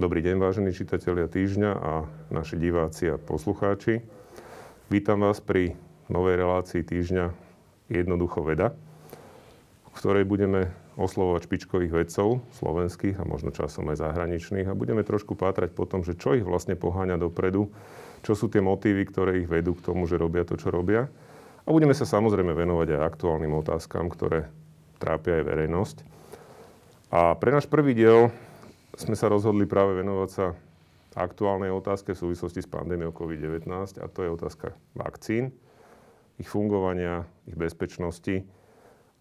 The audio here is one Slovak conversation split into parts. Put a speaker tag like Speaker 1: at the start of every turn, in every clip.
Speaker 1: Dobrý deň, vážení čitatelia týždňa a naši diváci a poslucháči. Vítam vás pri novej relácii týždňa Jednoducho veda, v ktorej budeme oslovovať špičkových vedcov, slovenských a možno časom aj zahraničných a budeme trošku pátrať po tom, že čo ich vlastne poháňa dopredu, čo sú tie motívy, ktoré ich vedú k tomu, že robia to, čo robia. A budeme sa samozrejme venovať aj aktuálnym otázkam, ktoré trápia aj verejnosť. A pre náš prvý diel sme sa rozhodli práve venovať sa aktuálnej otázke v súvislosti s pandémiou COVID-19 a to je otázka vakcín, ich fungovania, ich bezpečnosti.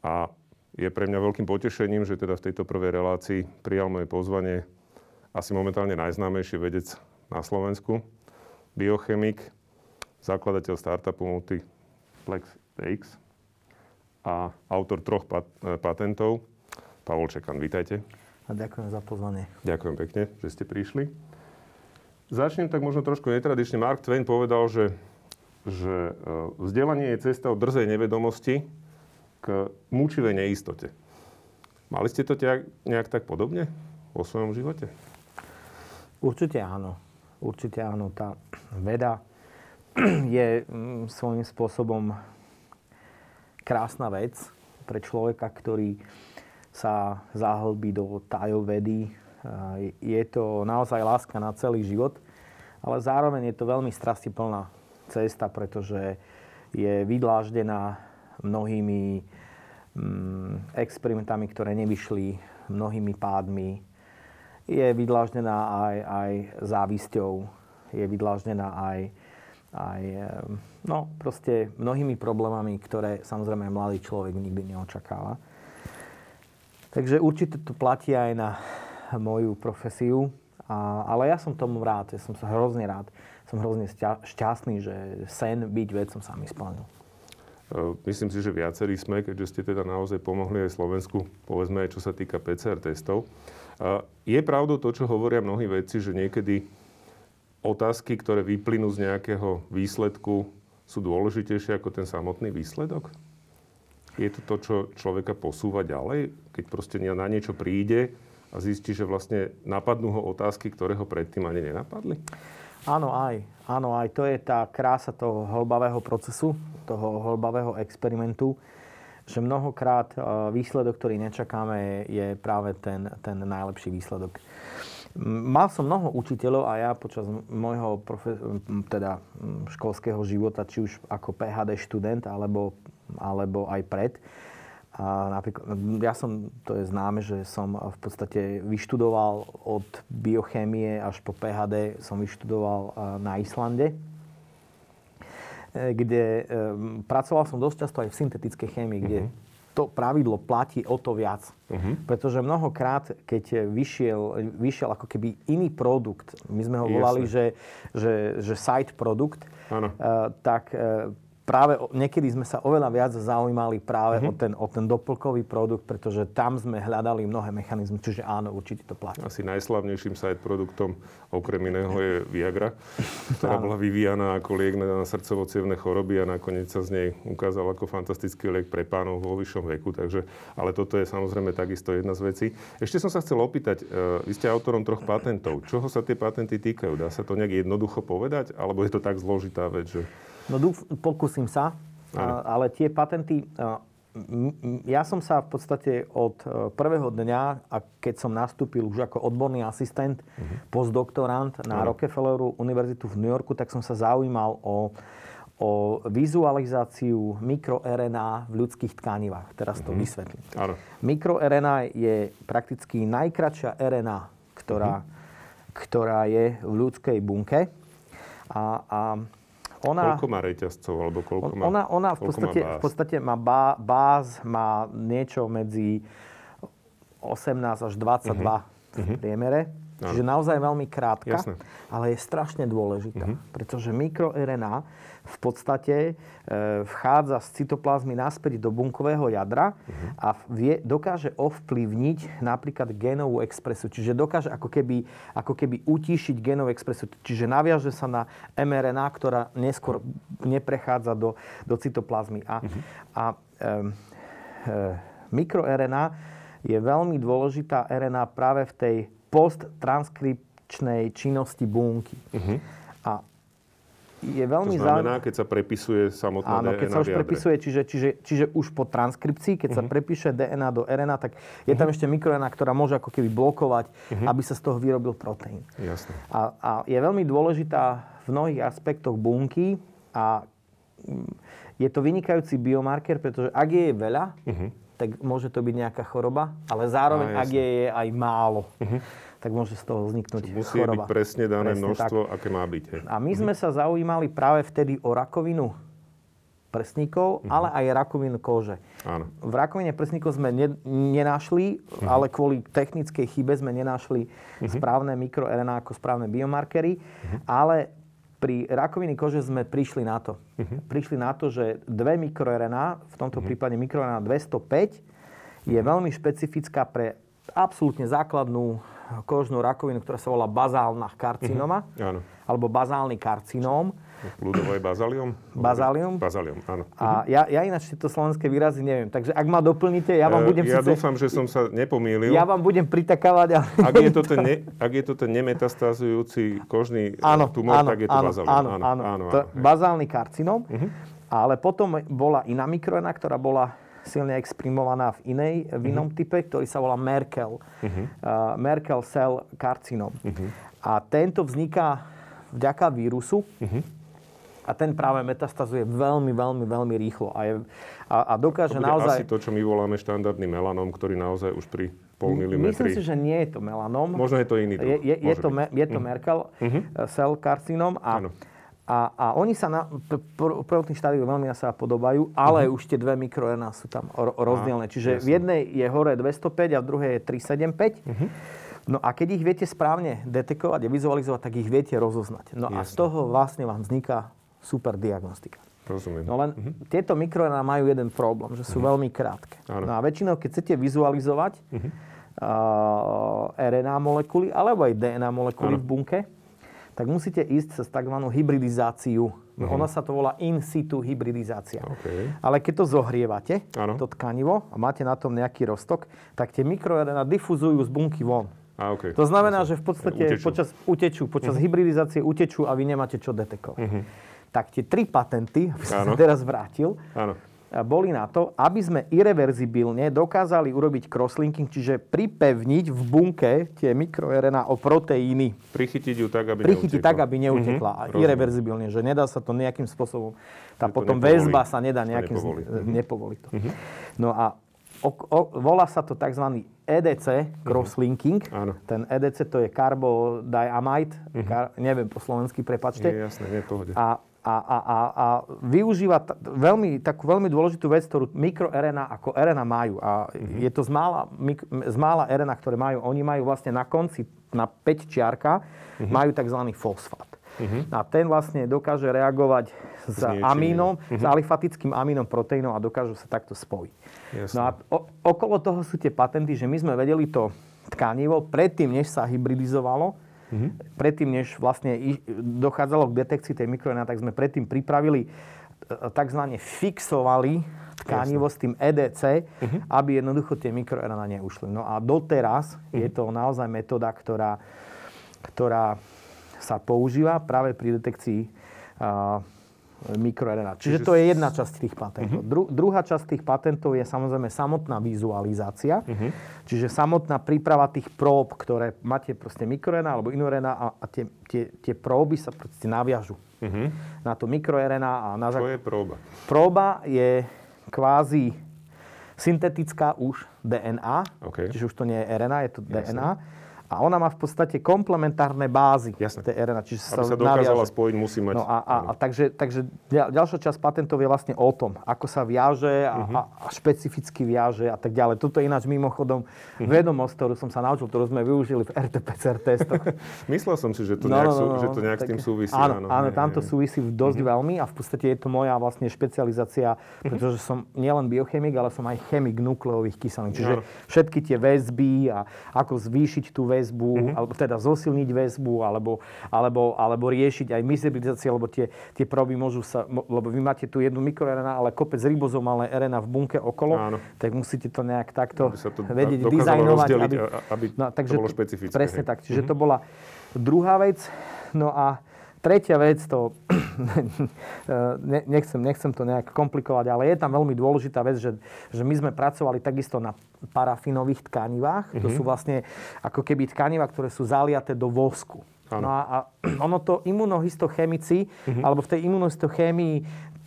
Speaker 1: A je pre mňa veľkým potešením, že teda v tejto prvej relácii prijal moje pozvanie asi momentálne najznámejší vedec na Slovensku, biochemik, zakladateľ startupu Multiplex X a autor troch pat- patentov. Pavol Čekan, vítajte.
Speaker 2: A ďakujem za pozvanie.
Speaker 1: Ďakujem pekne, že ste prišli. Začnem tak možno trošku netradične. Mark Twain povedal, že, že e, vzdelanie je cesta od drzej nevedomosti k mučivej neistote. Mali ste to nejak tak podobne vo svojom živote?
Speaker 2: Určite áno. Určite áno. Tá veda je mm, svojím spôsobom krásna vec pre človeka, ktorý sa zahlbí do tajov vedy. Je to naozaj láska na celý život, ale zároveň je to veľmi strastiplná cesta, pretože je vydláždená mnohými mm, experimentami, ktoré nevyšli, mnohými pádmi. Je vydláždená aj, aj závisťou, je vydláždená aj, aj no, proste mnohými problémami, ktoré samozrejme mladý človek nikdy neočakáva. Takže určite to platí aj na moju profesiu. A, ale ja som tomu rád, ja som sa hrozne rád. Som hrozne šťastný, že sen byť vedcom sa mi splnil. E,
Speaker 1: myslím si, že viacerí sme, keďže ste teda naozaj pomohli aj Slovensku, povedzme aj čo sa týka PCR testov. Je pravdou to, čo hovoria mnohí vedci, že niekedy otázky, ktoré vyplynú z nejakého výsledku, sú dôležitejšie ako ten samotný výsledok? Je to to, čo človeka posúva ďalej, keď proste na niečo príde a zistí, že vlastne napadnú ho otázky, ktoré ho predtým ani nenapadli?
Speaker 2: Áno, aj. Áno, aj to je tá krása toho holbavého procesu, toho holbavého experimentu, že mnohokrát e, výsledok, ktorý nečakáme, je práve ten, ten najlepší výsledok. Mal som mnoho učiteľov a ja počas môjho profe- teda školského života, či už ako PHD študent alebo alebo aj pred. Ja som, to je známe, že som v podstate vyštudoval od biochémie až po PHD, som vyštudoval na Islande, e, kde e, pracoval som dosť často aj v syntetickej chémii, kde uh-huh. to pravidlo platí o to viac. Uh-huh. Pretože mnohokrát, keď vyšiel, vyšiel ako keby iný produkt, my sme ho volali, že, že, že side produkt, tak práve niekedy sme sa oveľa viac zaujímali práve uh-huh. o, ten, o ten doplkový produkt, pretože tam sme hľadali mnohé mechanizmy, čiže áno, určite to platí.
Speaker 1: Asi najslavnejším side produktom okrem iného je Viagra, ktorá bola vyvíjana ako liek na srdcovo choroby a nakoniec sa z nej ukázal ako fantastický liek pre pánov vo vyššom veku, takže, ale toto je samozrejme takisto jedna z vecí. Ešte som sa chcel opýtať, uh, vy ste autorom troch patentov. Čoho sa tie patenty týkajú? Dá sa to nejak jednoducho povedať? Alebo je to tak zložitá vec, že...
Speaker 2: No dúf, pokúsim sa, a, ale tie patenty, ja som sa v podstate od e, prvého dňa, a keď som nastúpil už ako odborný asistent, uh-huh. postdoktorant na uh-huh. Rockefelleru univerzitu v New Yorku, tak som sa zaujímal o, o vizualizáciu mikroRNA v ľudských tkanivách. Teraz to uh-huh. vysvetlím.
Speaker 1: Áno.
Speaker 2: MikroRNA je prakticky najkračšia RNA, ktorá, uh-huh. ktorá je v ľudskej bunke. A, a
Speaker 1: ona, koľko má reťazcov, alebo koľko má
Speaker 2: Ona, ona v, podstate, má v podstate má bá, báz, má niečo medzi 18 až 22 uh-huh. V mhm. Priemere. Čiže naozaj veľmi krátka, Jasne. ale je strašne dôležitá, uh-huh. pretože mikroRNA v podstate e, vchádza z cytoplazmy naspäť do bunkového jadra uh-huh. a vie, dokáže ovplyvniť napríklad genovú expresu. Čiže dokáže ako keby, ako keby utíšiť genovú expresu. Čiže naviaže sa na mRNA, ktorá neskôr neprechádza do, do cytoplazmy. A, uh-huh. a e, e, mikroRNA je veľmi dôležitá RNA práve v tej posttranskript reakčnej činnosti bunky. A je veľmi
Speaker 1: To znamená, keď sa prepisuje samotná
Speaker 2: Áno,
Speaker 1: DNA
Speaker 2: keď sa už prepisuje, čiže, čiže, čiže už po transkripcii, keď
Speaker 1: Mhm.
Speaker 2: sa prepíše DNA do RNA, tak je tam ešte mikroRNA, ktorá môže ako keby blokovať,
Speaker 1: Mhm.
Speaker 2: aby sa z toho vyrobil proteín.
Speaker 1: Jasné.
Speaker 2: A, a je veľmi dôležitá v mnohých aspektoch bunky a mm, je to vynikajúci biomarker, pretože ak je veľa, tak môže to byť nejaká choroba, ale zároveň,
Speaker 1: Mhm. Á,
Speaker 2: ak.
Speaker 1: Mhm.
Speaker 2: je jej aj málo, tak môže z toho vzniknúť
Speaker 1: Musí
Speaker 2: choroba.
Speaker 1: byť presne dané
Speaker 2: Presne
Speaker 1: množstvo, aké má byť. hej.
Speaker 2: A my sme sa zaujímali práve vtedy o rakovinu prsníkov, ale aj rakovinu kože.
Speaker 1: Áno.
Speaker 2: V rakovine prsníkov sme ne, nenašli, ale kvôli technickej chybe sme nenašli správne mikroRNA ako správne biomarkery, ale pri rakovine kože sme prišli na to. Prišli na to, že dve mikroRNA, v tomto prípade mikroRNA 205, je veľmi špecifická pre absolútne základnú kožnú rakovinu, ktorá sa volá bazálna karcinoma,
Speaker 1: Áno.
Speaker 2: alebo bazálny karcinóm.
Speaker 1: Ľudovo je bazalium?
Speaker 2: Bazalium?
Speaker 1: Bazalium, áno.
Speaker 2: A ja, ja ináč tieto slovenské výrazy neviem. Takže ak ma doplníte, ja vám
Speaker 1: E,
Speaker 2: budem
Speaker 1: ja
Speaker 2: síce...
Speaker 1: dúfam, že som sa nepomýlil.
Speaker 2: Ja vám budem pritakávať, ale...
Speaker 1: Ak je to ten, ne, ak je to ten nemetastázujúci kožný e,
Speaker 2: Áno,
Speaker 1: tumor,
Speaker 2: áno,
Speaker 1: tak je to
Speaker 2: áno,
Speaker 1: bazalium.
Speaker 2: áno, áno,
Speaker 1: áno,
Speaker 2: To,
Speaker 1: áno, hej.
Speaker 2: bazálny karcinóm. Ale potom bola iná mikroena, ktorá bola silne exprimovaná v inej, v inom type, ktorý sa volá Merkel. Uh, Merkel cell karcinóm. A tento vzniká vďaka vírusu. A ten práve metastazuje veľmi, veľmi, veľmi rýchlo. A, je, a, a dokáže
Speaker 1: To
Speaker 2: naozaj...
Speaker 1: asi to, čo my voláme štandardný melanom, ktorý naozaj už pri pol
Speaker 2: Myslím
Speaker 1: milimetri...
Speaker 2: si, že nie je to melanom.
Speaker 1: Možno je to iný druh.
Speaker 2: Je, je, je, to, me, je to Merkel uh cell karcinom a,
Speaker 1: Áno.
Speaker 2: a, a oni sa na pr- pr- prvotných štádiu veľmi na seba podobajú, ale už tie dve mikroRNA sú tam ro- rozdielne. Čiže v
Speaker 1: jasné.
Speaker 2: jednej je hore 205 a v druhej je 375. No a keď ich viete správne detekovať a vizualizovať, tak ich viete rozoznať. No a z toho vlastne vám vzniká super diagnostika.
Speaker 1: Rozumiem.
Speaker 2: No len tieto mikroRNA majú jeden problém, že sú veľmi krátke.
Speaker 1: Áno.
Speaker 2: No a väčšinou, keď chcete vizualizovať uh, RNA molekuly alebo aj DNA molekuly
Speaker 1: Áno.
Speaker 2: v bunke, tak musíte ísť cez tzv. hybridizáciu. No, Ona sa to volá in situ hybridizácia.
Speaker 1: OK.
Speaker 2: Ale keď to zohrievate,
Speaker 1: Áno.
Speaker 2: to tkanivo, a máte na tom nejaký roztok, tak tie mikroRNA difuzujú z bunky von.
Speaker 1: A, OK.
Speaker 2: To znamená, že v podstate
Speaker 1: Utečú.
Speaker 2: počas, utečú, počas hybridizácie utečú a vy nemáte čo detekovať. Tak tie tri patenty, aby som sa teraz vrátil,
Speaker 1: Áno.
Speaker 2: a boli na to, aby sme irreverzibilne dokázali urobiť crosslinking, čiže pripevniť v bunke tie mikroRNA o proteíny.
Speaker 1: Prichytiť ju tak, aby
Speaker 2: Prichytiť
Speaker 1: neutekla.
Speaker 2: tak, aby neutekla.
Speaker 1: Mhm,
Speaker 2: Mm-hmm. Irreverzibilne, že nedá sa to nejakým spôsobom. Tá
Speaker 1: Že to
Speaker 2: potom
Speaker 1: nepovolí.
Speaker 2: väzba sa nedá
Speaker 1: Sa
Speaker 2: nejakým...
Speaker 1: nepovolí. Mhm.
Speaker 2: z- Nepovolí to. No a o, o, volá sa to tzv. EDC, crosslinking.
Speaker 1: Áno.
Speaker 2: Ten EDC to je carbodiamide, kar, neviem po slovensky, prepačte.
Speaker 1: Nie, jasné, v pohode.
Speaker 2: A, a, a, a, a využíva t- veľmi, takú veľmi dôležitú vec, ktorú mikroRNA ako RNA majú. A
Speaker 1: Mhm.
Speaker 2: je to z mála, mik, z mála RNA, ktoré majú. Oni majú vlastne na konci, na 5 čiarka,
Speaker 1: Mhm.
Speaker 2: majú tzv. fosfát. A ten vlastne dokáže reagovať s, amínom,
Speaker 1: iným.
Speaker 2: s alifatickým amínom proteínom a dokážu sa takto spojiť.
Speaker 1: Jasné.
Speaker 2: No a o, okolo toho sú tie patenty, že my sme vedeli to tkanivo predtým, než sa hybridizovalo, predtým, než vlastne dochádzalo k detekcii tej mikroRNA, tak sme predtým pripravili e, takzvané fixovali tkanivo s tým EDC, aby jednoducho tie mikroRNA neušli. No a doteraz je to naozaj metóda, ktorá, ktorá sa používa práve pri detekcii a, mikroRNA. Čiže
Speaker 1: Čiže
Speaker 2: to je jedna časť tých patentov. Dru, druhá časť tých patentov je samozrejme samotná vizualizácia, čiže samotná príprava tých prób, ktoré máte proste mikroRNA alebo inú RNA a, a tie, tie, tie próby sa proste naviažu na to mikroRNA a na
Speaker 1: To
Speaker 2: základe...
Speaker 1: je próba.
Speaker 2: Próba je kvázi syntetická už DNA,
Speaker 1: OK.
Speaker 2: čiže už to nie je RNA, je to DNA. A ona má v podstate komplementárne bázy
Speaker 1: Jasné.
Speaker 2: tej RNA, čiže
Speaker 1: Aby sa
Speaker 2: sa
Speaker 1: dokázala
Speaker 2: naviaže.
Speaker 1: spojiť, musí mať...
Speaker 2: No a, a, a takže, takže ďal- ďalšia časť patentov je vlastne o tom, ako sa viaže a,
Speaker 1: Mhm.
Speaker 2: a, špecificky viaže a tak ďalej. Toto je ináč mimochodom
Speaker 1: Mhm.
Speaker 2: vedomosť, ktorú som sa naučil, ktorú sme využili v RT-PCR testoch.
Speaker 1: Myslel som si, že to, nejak, sú, že to nejak s tým súvisí.
Speaker 2: No, Áno, áno
Speaker 1: hej,
Speaker 2: tam to
Speaker 1: hej.
Speaker 2: súvisí dosť veľmi a v podstate je to moja vlastne špecializácia, pretože som nielen biochemik, ale som aj chemik nukleových kyselín. Čiže
Speaker 1: Áno.
Speaker 2: všetky tie väzby a ako zvýšiť tú väzbu,
Speaker 1: Mhm.
Speaker 2: alebo teda zosilniť väzbu, alebo, alebo, alebo riešiť aj mishybridizácie, lebo tie, tie proby môžu sa, lebo vy máte tu jednu mikroRNA, ale kopec ribozomálnej RNA v bunke okolo,
Speaker 1: Áno.
Speaker 2: tak musíte to nejak takto
Speaker 1: Aby sa to
Speaker 2: vedieť dizajnovať. aby,
Speaker 1: aby
Speaker 2: no, takže
Speaker 1: to bolo špecifické,
Speaker 2: Presne
Speaker 1: hej. Mhm.
Speaker 2: tak. Čiže to bola druhá vec. No a tretia vec, to nechcem, nechcem to nejak komplikovať, ale je tam veľmi dôležitá vec, že, že my sme pracovali takisto na parafinových tkanivách. Mm-hmm. To mhm. sú vlastne ako keby tkaniva, ktoré sú zaliaté do vosku. Ano. No a, a ono to imunohistochemici, mm-hmm. alebo v tej imunohistochémii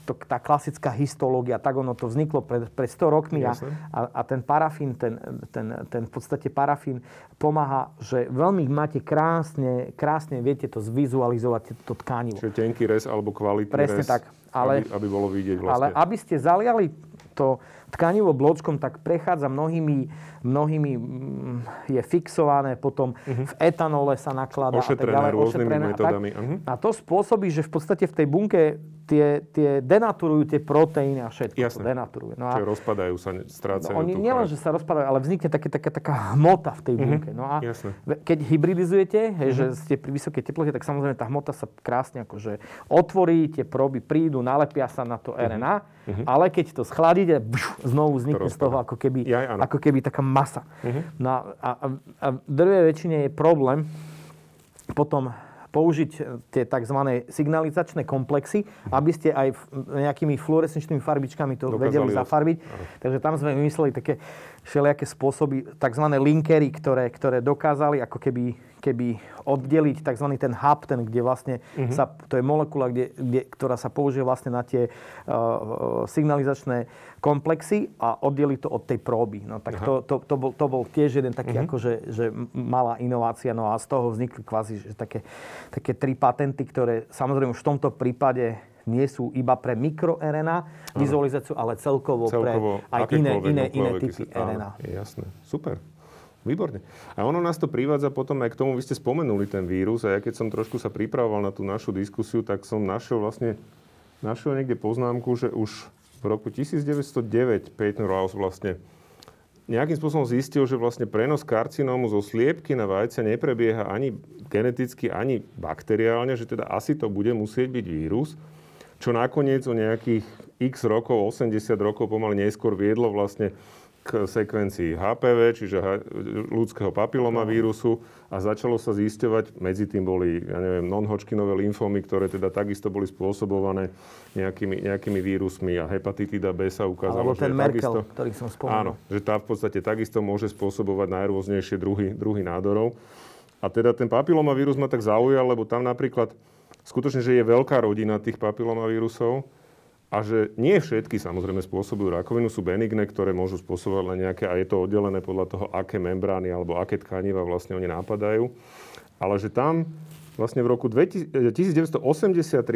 Speaker 2: to, tá klasická histológia, tak ono to vzniklo pred, pred 100 rokmi a, a, a ten parafín, ten, ten, ten v podstate parafín pomáha, že veľmi máte krásne, krásne viete to zvizualizovať, to tkanivo.
Speaker 1: Čiže tenký rez alebo kvalitný
Speaker 2: Presne
Speaker 1: rez,
Speaker 2: tak. Ale,
Speaker 1: aby, aby bolo vidieť vlastne.
Speaker 2: Ale aby ste zaliali to tkanivo bločkom, tak prechádza mnohými mnohými mm, je fixované, potom uh-huh. v etanole sa nakladá
Speaker 1: ošetrené a tak ďalej. Rôznymi metodami. A, tak, uh-huh.
Speaker 2: a to spôsobí, že v podstate v tej bunke tie, tie denaturujú tie proteíny a všetko
Speaker 1: Jasne.
Speaker 2: to denaturujú.
Speaker 1: No a, Čiže rozpadajú sa, strácajú.
Speaker 2: No, oni nielen, že sa rozpadajú, ale vznikne také, také, taká hmota v tej mhm. bunke. No a
Speaker 1: Jasne.
Speaker 2: keď hybridizujete, hej, uh-huh. že ste pri vysokej teplote, tak samozrejme tá hmota sa krásne akože otvorí, tie proby prídu, nalepia sa na to RNA, uh-huh. ale keď to schladíte, bš, znovu vznikne z toho ako keby, ja, ako keby taká masa. Uh-huh. No a, a, a v drvej väčšine je problém potom použiť tie tzv. signalizačné komplexy, aby ste aj nejakými fluorescenčnými farbičkami to Dokázali vedeli zafarbiť. Takže tam sme vymysleli také všelijaké spôsoby, tzv. linkery, ktoré, ktoré dokázali ako keby keby oddeliť tzv. ten hub, ten, kde vlastne uh-huh. sa, to je molekula, kde, kde, ktorá sa použije vlastne na tie uh, signalizačné komplexy a oddeliť to od tej próby. No tak to, to, to, bol, to bol tiež jeden taký uh-huh. akože že malá inovácia, no a z toho vznikli kvázi že také, také tri patenty, ktoré samozrejme už v tomto prípade nie sú iba pre mikroRNA vizualizáciu, ale celkovo, celkovo pre aj iné, iné, iné typy RNA.
Speaker 1: Jasné, super. Výborne. A ono nás to privádza potom aj k tomu, vy ste spomenuli ten vírus a ja keď som trošku sa pripravoval na tú našu diskusiu, tak som našiel vlastne, našiel niekde poznámku, že už v roku 1909 Peyton Rouse vlastne nejakým spôsobom zistil, že vlastne prenos karcinómu zo sliepky na vajce neprebieha ani geneticky, ani bakteriálne, že teda asi to bude musieť byť vírus, čo nakoniec o nejakých x rokov, 80 rokov pomaly neskôr viedlo vlastne k sekvencii HPV, čiže ľudského papilomavírusu a začalo sa zisťovať, medzi tým boli, ja neviem, non-Hodgkinové lymfómy, ktoré teda takisto boli spôsobované nejakými, nejakými vírusmi a hepatitida B sa ukázalo,
Speaker 2: Alebo ten
Speaker 1: že
Speaker 2: Merkel,
Speaker 1: takisto,
Speaker 2: ktorý som spomenul.
Speaker 1: Áno, že tá v podstate takisto môže spôsobovať najrôznejšie druhy, druhy nádorov. A teda ten papilomavírus ma tak zaujal, lebo tam napríklad skutočne, že je veľká rodina tých papilomavírusov, a že nie všetky samozrejme spôsobujú rakovinu, sú benigné, ktoré môžu spôsobovať len nejaké, a je to oddelené podľa toho, aké membrány alebo aké tkaniva vlastne oni napadajú. Ale že tam vlastne v roku 1983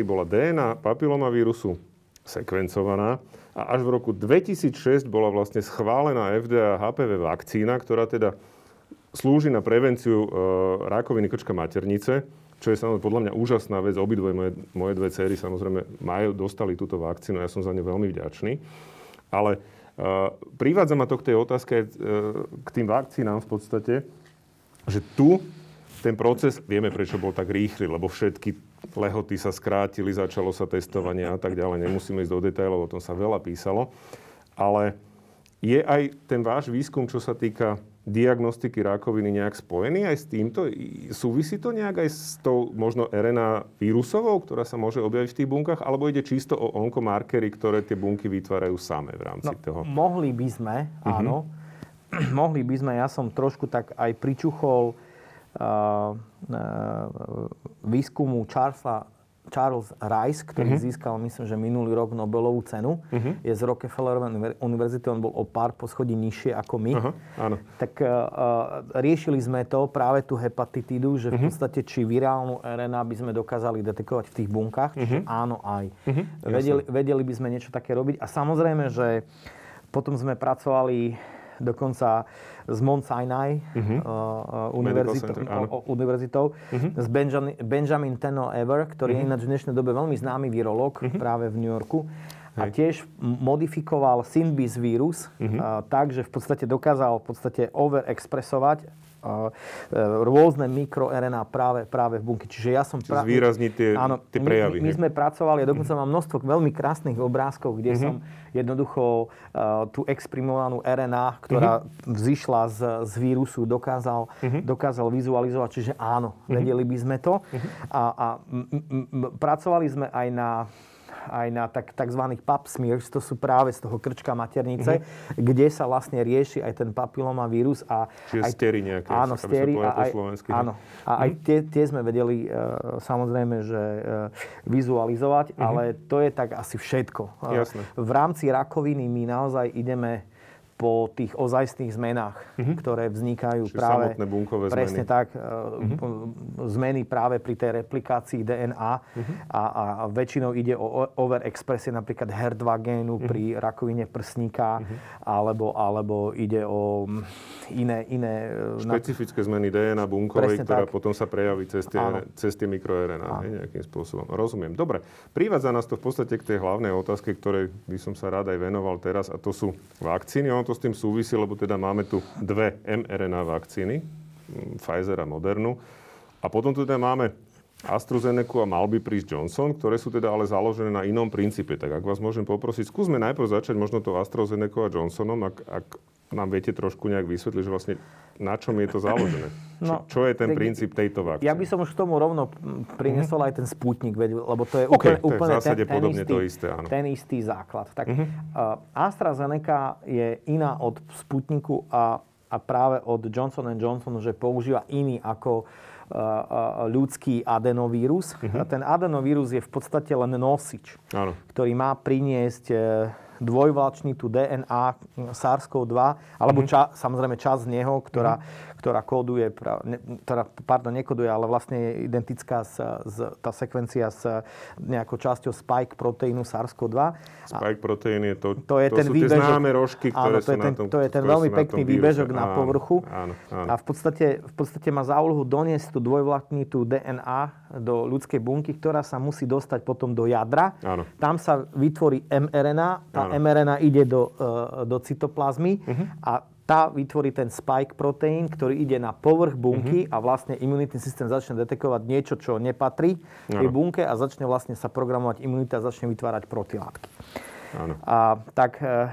Speaker 1: bola DNA papilomavírusu sekvencovaná a až v roku 2006 bola vlastne schválená FDA HPV vakcína, ktorá teda slúži na prevenciu e, rakoviny krčka maternice čo je samozrejme podľa mňa úžasná vec. Obidve moje, moje dve cery samozrejme majú, dostali túto vakcínu, ja som za ňu veľmi vďačný. Ale uh, privádza ma to k tej otázke, uh, k tým vakcínám v podstate, že tu ten proces, vieme prečo bol tak rýchly, lebo všetky lehoty sa skrátili, začalo sa testovanie a tak ďalej. Nemusíme ísť do detailov, o tom sa veľa písalo. Ale je aj ten váš výskum, čo sa týka diagnostiky rakoviny nejak spojený aj s týmto? Súvisí to nejak aj s tou možno RNA vírusovou, ktorá sa môže objaviť v tých bunkách, alebo ide čisto o onkomarkery, ktoré tie bunky vytvárajú same v rámci no, toho?
Speaker 2: Mohli by sme, uh-huh. áno. mohli by sme, ja som trošku tak aj pričuchol uh, uh, výskumu Charlesa Charles Rice, ktorý uh-huh. získal, myslím, že minulý rok Nobelovú cenu, uh-huh. je z Rockefellerovej univerzity, on bol o pár poschodí nižšie ako my. Uh-huh.
Speaker 1: Áno.
Speaker 2: Tak uh, riešili sme to, práve tú hepatitídu, že v podstate či virálnu RNA by sme dokázali detekovať v tých bunkách, čiže uh-huh. áno aj. Uh-huh. Vedeli, vedeli by sme niečo také robiť. A samozrejme, že potom sme pracovali dokonca z Mount Sinai uh-huh. uh, univerzito, univerzitou, uh-huh. s Benjamin, Benjamin Teno Ever, ktorý uh-huh. je mhm. ináč v dnešnej dobe veľmi známy virológ uh-huh. práve v New Yorku. A tiež modifikoval Synbis vírus uh-huh. uh, tak, že v podstate dokázal v podstate overexpresovať rôzne mikroRNA práve, práve v bunke.
Speaker 1: Čiže ja som... Pra... zvýrazniť tie, áno, tie prejavy.
Speaker 2: My, my sme pracovali, dokonca mám množstvo veľmi krásnych obrázkov, kde mm-hmm. som jednoducho uh, tú exprimovanú RNA, ktorá mm-hmm. vzýšla z, z vírusu, dokázal, mm-hmm. dokázal vizualizovať. Čiže áno, mm-hmm. vedeli by sme to. Mm-hmm. A, a m, m, m, pracovali sme aj na aj na tak, tzv. pap smears, to sú práve z toho krčka maternice, mm-hmm. kde sa vlastne rieši aj ten papilomavírus. A
Speaker 1: Čiže
Speaker 2: aj,
Speaker 1: stery nejaké,
Speaker 2: áno, stery, a aj, áno, a aj mm-hmm. tie, tie sme vedeli uh, samozrejme, že uh, vizualizovať, mm-hmm. ale to je tak asi všetko.
Speaker 1: Jasne.
Speaker 2: V rámci rakoviny my naozaj ideme po tých ozajstných zmenách, mm-hmm. ktoré vznikajú
Speaker 1: Čiže
Speaker 2: práve...
Speaker 1: samotné bunkové
Speaker 2: presne zmeny. tak. Mm-hmm. Zmeny práve pri tej replikácii DNA mm-hmm. a, a, a väčšinou ide o overexpresie napríklad HER2 génu mm-hmm. pri rakovine prsníka mm-hmm. alebo, alebo ide o mm, iné... iné
Speaker 1: e, Špecifické na... zmeny DNA bunkovej, ktorá tak. potom sa prejaví cez tie, cez tie mikroRNA nejakým spôsobom. Rozumiem. Dobre. Privádza nás to v podstate k tej hlavnej otázke, ktorej by som sa rád aj venoval teraz a to sú vakcíny. To s tým súvisí, lebo teda máme tu dve mRNA vakcíny, mm, Pfizer a Modernu. A potom tu teda máme AstraZeneca a mal by prísť Johnson, ktoré sú teda ale založené na inom princípe. Tak ak vás môžem poprosiť, skúsme najprv začať možno to AstraZeneca a Johnsonom, ak, ak nám viete trošku nejak vysvetliť, že vlastne na čom je to založené? No, čo, čo je ten princíp tejto vakcíny?
Speaker 2: Ja by som už k tomu rovno priniesol mm-hmm. aj ten sputnik, lebo to je
Speaker 1: okay,
Speaker 2: úplne, to je úplne
Speaker 1: v zásade
Speaker 2: ten,
Speaker 1: podobne
Speaker 2: ten istý,
Speaker 1: to isté, áno.
Speaker 2: ten istý základ. Tak, mm-hmm. uh, AstraZeneca je iná od Sputniku a, a práve od Johnson Johnson, že používa iný ako uh, uh, ľudský adenovírus. A ten adenovírus je v podstate len nosič,
Speaker 1: áno.
Speaker 2: ktorý má priniesť dvojvlačnitú DNA SARS-CoV-2, alebo mm-hmm. ča, samozrejme časť z neho, ktorá, mm-hmm. ktorá kóduje, ktorá, pardon, nekoduje, ale vlastne je identická s, s, tá sekvencia s nejakou časťou spike proteínu SARS-CoV-2.
Speaker 1: Spike proteín je to, to, je to ten sú výbežok, tie známe rožky, ktoré áno,
Speaker 2: to je ten,
Speaker 1: na tom
Speaker 2: To je ten veľmi pekný výbežok na povrchu.
Speaker 1: Áno, áno.
Speaker 2: A v podstate, v podstate má za úlohu doniesť tú dvojvlaknitú DNA do ľudskej bunky, ktorá sa musí dostať potom do jadra.
Speaker 1: Áno.
Speaker 2: Tam sa vytvorí mRNA, tá Áno. mRNA ide do, uh, do cytoplazmy uh-huh. a tá vytvorí ten spike proteín, ktorý ide na povrch bunky uh-huh. a vlastne imunitný systém začne detekovať niečo, čo nepatrí tej bunke a začne vlastne sa programovať imunita a začne vytvárať protilátky.
Speaker 1: Áno.
Speaker 2: A tak uh,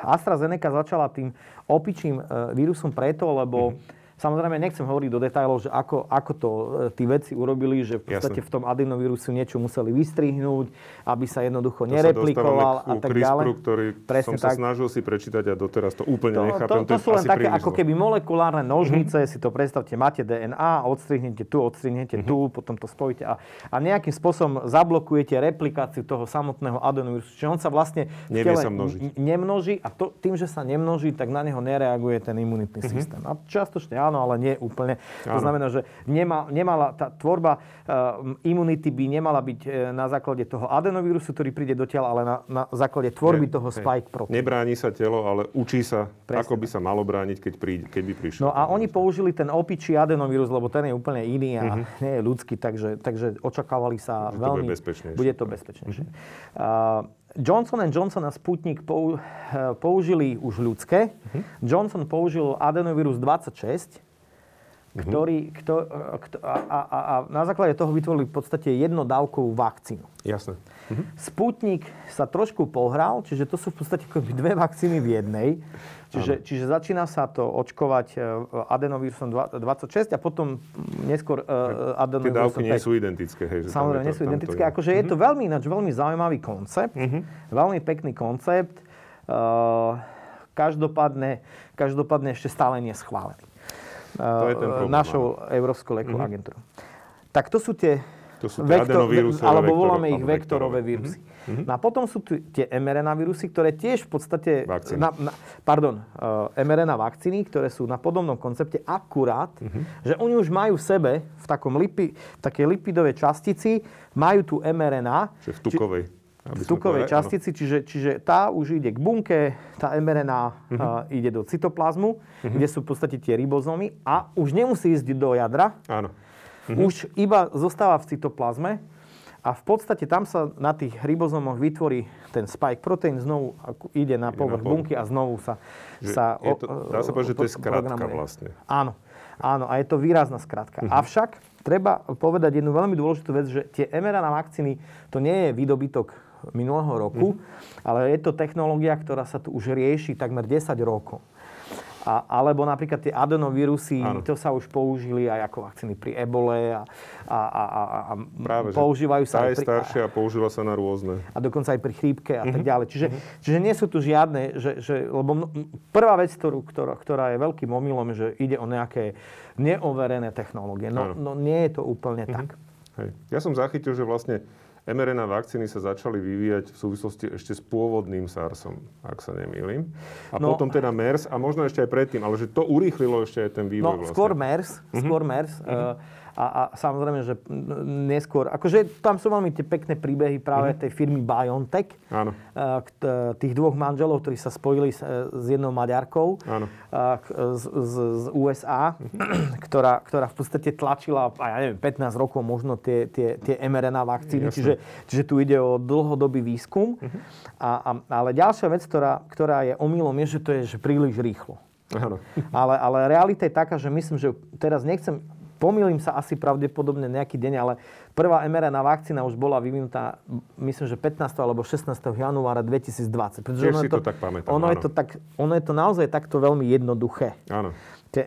Speaker 2: AstraZeneca začala tým opičím uh, vírusom preto, lebo uh-huh Samozrejme, nechcem hovoriť do detajlov, že ako, ako to e, tí vedci urobili, že v podstate Jasne. v tom adenovírusu niečo museli vystrihnúť, aby sa jednoducho to nereplikoval
Speaker 1: sa a tak CRISPR, ďalej. ktorý Presne som tak. sa snažil si prečítať a doteraz to úplne to, nechápem.
Speaker 2: To, to, to sú len také ako keby molekulárne nožnice, mm-hmm. si to predstavte, máte DNA, odstrihnete tu, odstrihnete mm-hmm. tu, potom to spojíte a, a nejakým spôsobom zablokujete replikáciu toho samotného adenovírusu. Čiže on sa vlastne
Speaker 1: Nevie sa množiť.
Speaker 2: nemnoží a to, tým, že sa nemnoží, tak na neho nereaguje ten imunitný mm-hmm. systém. A častočne áno, ale nie úplne. Áno. To znamená, že nemá, nemala, tá tvorba uh, imunity by nemala byť uh, na základe toho adenovírusu, ktorý príde do tela, ale na, na základe tvorby ne, toho ne. spike proteínu.
Speaker 1: Nebráni sa telo, ale učí sa, Presne. ako by sa malo brániť, keď, príde, keď by prišiel.
Speaker 2: No a oni použili ten opičí adenovírus, lebo ten je úplne iný a uh-huh. nie je ľudský, takže, takže očakávali sa
Speaker 1: že
Speaker 2: veľmi...
Speaker 1: To bude bezpečnejšie.
Speaker 2: Bude to bezpečnejšie. Uh-huh. Johnson Johnson a Sputnik použili už ľudské. Uh-huh. Johnson použil adenovírus 26, Mhm. ktorý, kto, kto, a, a, a na základe toho vytvorili v podstate jednodávkovú vakcínu.
Speaker 1: Jasné. Mhm.
Speaker 2: Sputnik sa trošku pohral, čiže to sú v podstate dve vakcíny v jednej. Čiže, čiže začína sa to očkovať e, adenovírusom 26 a potom neskôr uh, adenovírusom 5.
Speaker 1: Tie dávky nie sú identické. Hej,
Speaker 2: Samozrejme, nie sú identické. Je. Akože uh-huh. je to veľmi, ináč, veľmi zaujímavý koncept. Uh-huh. Veľmi pekný koncept. Uh, každopádne, každopádne ešte stále nie schválený to je ten problém, našou Európskou liekovou mm-hmm. agentúrou. Tak to sú tie,
Speaker 1: to sú tie vektor,
Speaker 2: alebo voláme ich vektorové vírusy. Mm-hmm. No a potom sú tu tie mRNA vírusy, ktoré tiež v podstate... Na, na, pardon, uh, mRNA vakcíny, ktoré sú na podobnom koncepte akurát, mm-hmm. že oni už majú v sebe, v, takom lipi, v takej lipidovej častici, majú tu mRNA.
Speaker 1: Čiže v tukovej. Či,
Speaker 2: v tukovej častici, čiže, čiže tá už ide k bunke, tá mRNA uh-huh. uh, ide do cytoplazmu, uh-huh. kde sú v podstate tie ribozomy a už nemusí ísť do jadra.
Speaker 1: Áno.
Speaker 2: Uh-huh. Už iba zostáva v cytoplazme a v podstate tam sa na tých ribozomoch vytvorí ten spike protein, znovu ide na povrch bunky a znovu sa...
Speaker 1: sa to, dá sa povedať, že to je skratka vlastne.
Speaker 2: Áno. Áno, a je to výrazná skratka. Uh-huh. Avšak treba povedať jednu veľmi dôležitú vec, že tie mRNA vakcíny, to nie je výdobytok minulého roku, uh-huh. ale je to technológia, ktorá sa tu už rieši takmer 10 rokov. A, alebo napríklad tie adenovírusy, Áno. to sa už použili aj ako vakcíny pri ebole a, a, a, a,
Speaker 1: Práve,
Speaker 2: používajú
Speaker 1: sa
Speaker 2: tá
Speaker 1: je staršia a používa sa na rôzne.
Speaker 2: A dokonca aj pri chrípke a uh-huh. tak mhm. ďalej. Čiže, uh-huh. čiže nie sú tu žiadne, že, že, lebo prvá vec, ktorú, ktorá, ktorá je veľkým omylom, že ide o nejaké neoverené technológie. No, no nie je to úplne uh-huh. tak.
Speaker 1: Hej. Ja som zachytil, že vlastne mRNA vakcíny sa začali vyvíjať v súvislosti ešte s pôvodným SARSom, ak sa nemýlim. A no, potom teda MERS a možno ešte aj predtým, ale že to urýchlilo ešte aj ten vývoj
Speaker 2: no, vlastne. skôr MERS, skôr MERS. Uh-huh. Uh, a, a samozrejme, že neskôr, akože tam sú veľmi tie pekné príbehy práve mm. tej firmy BioNTech.
Speaker 1: Áno.
Speaker 2: Tých dvoch manželov, ktorí sa spojili s, s jednou Maďarkou
Speaker 1: Áno.
Speaker 2: Z, z, z USA, mm. ktorá, ktorá v podstate tlačila, a ja neviem, 15 rokov možno tie, tie, tie mRNA vakcíny. Čiže, čiže tu ide o dlhodobý výskum. Mm-hmm. A, a, ale ďalšia vec, ktorá, ktorá je omylom, je, že to je že príliš rýchlo.
Speaker 1: Áno.
Speaker 2: Ale, ale realita je taká, že myslím, že teraz nechcem pomýlim sa asi pravdepodobne nejaký deň, ale prvá mRNA vakcína už bola vyvinutá, myslím, že 15. alebo 16. januára 2020.
Speaker 1: Pretože ono, je to, to tak pamätám,
Speaker 2: ono, je to tak, ono je to naozaj takto veľmi jednoduché.
Speaker 1: Áno.
Speaker 2: Tie,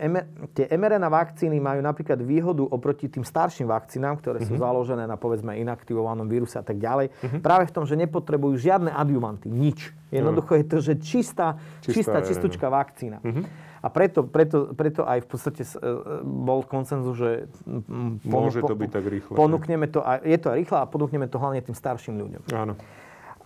Speaker 2: tie mRNA vakcíny majú napríklad výhodu oproti tým starším vakcínám, ktoré sú uh-huh. založené na povedzme inaktivovanom víruse a tak ďalej, uh-huh. práve v tom, že nepotrebujú žiadne adjuvanty, nič. Jednoducho uh-huh. je to, že čistá, čistá, čistá čistúčka vakcína. Uh-huh. A preto, preto, preto aj v podstate e, bol koncenzus, že
Speaker 1: Môže to byť tak rýchle.
Speaker 2: Ponúkneme to, a je to aj rýchle a ponúkneme to hlavne tým starším ľuďom.
Speaker 1: Áno.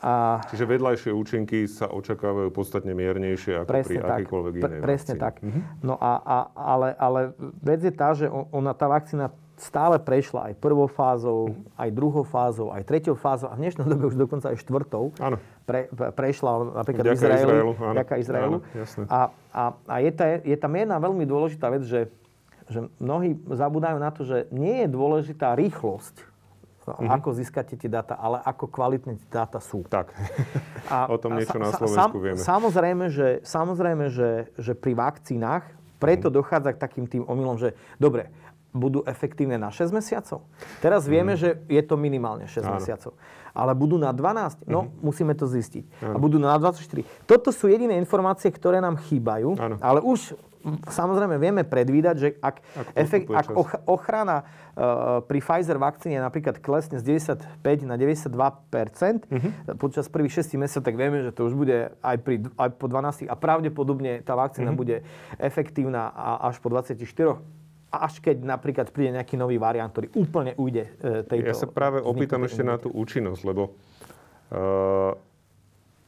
Speaker 1: A... Čiže vedľajšie účinky sa očakávajú podstatne miernejšie ako presne pri akýkoľvek inej
Speaker 2: Pre, Presne tak. Mhm. No a, a, ale, ale vec je tá, že ona, tá vakcína stále prešla aj prvou fázou, mhm. aj druhou fázou, aj treťou fázou a v dnešnej dobe už dokonca aj štvrtou.
Speaker 1: Áno.
Speaker 2: Pre, pre, prešla napríklad v Izraeli. Izraelu, áno. Ďaká Izraelu. Áno, jasne. A, a, a je, ta, je tam jedna veľmi dôležitá vec, že, že mnohí zabudajú na to, že nie je dôležitá rýchlosť mm-hmm. ako získate tie dáta, ale ako kvalitné tie dáta sú.
Speaker 1: Tak, a, o tom niečo a, na Slovensku sam, vieme.
Speaker 2: Samozrejme, že, samozrejme že, že pri vakcínach preto mm. dochádza k takým tým omylom, že dobre, budú efektívne na 6 mesiacov. Teraz vieme, mm. že je to minimálne 6 Áno. mesiacov. Ale budú na 12? No, mm. musíme to zistiť. Áno. A budú na 24. Toto sú jediné informácie, ktoré nám chýbajú, Áno. ale už samozrejme vieme predvídať, že ak, efekt, ak ochrana uh, pri Pfizer vakcíne napríklad klesne z 95 na 92 uh-huh. počas prvých 6 mesiacov, tak vieme, že to už bude aj, pri, aj po 12 a pravdepodobne tá vakcína uh-huh. bude efektívna až po 24 až keď napríklad príde nejaký nový variant, ktorý úplne ujde e, tejto...
Speaker 1: Ja sa práve opýtam ešte na tú účinnosť, lebo uh,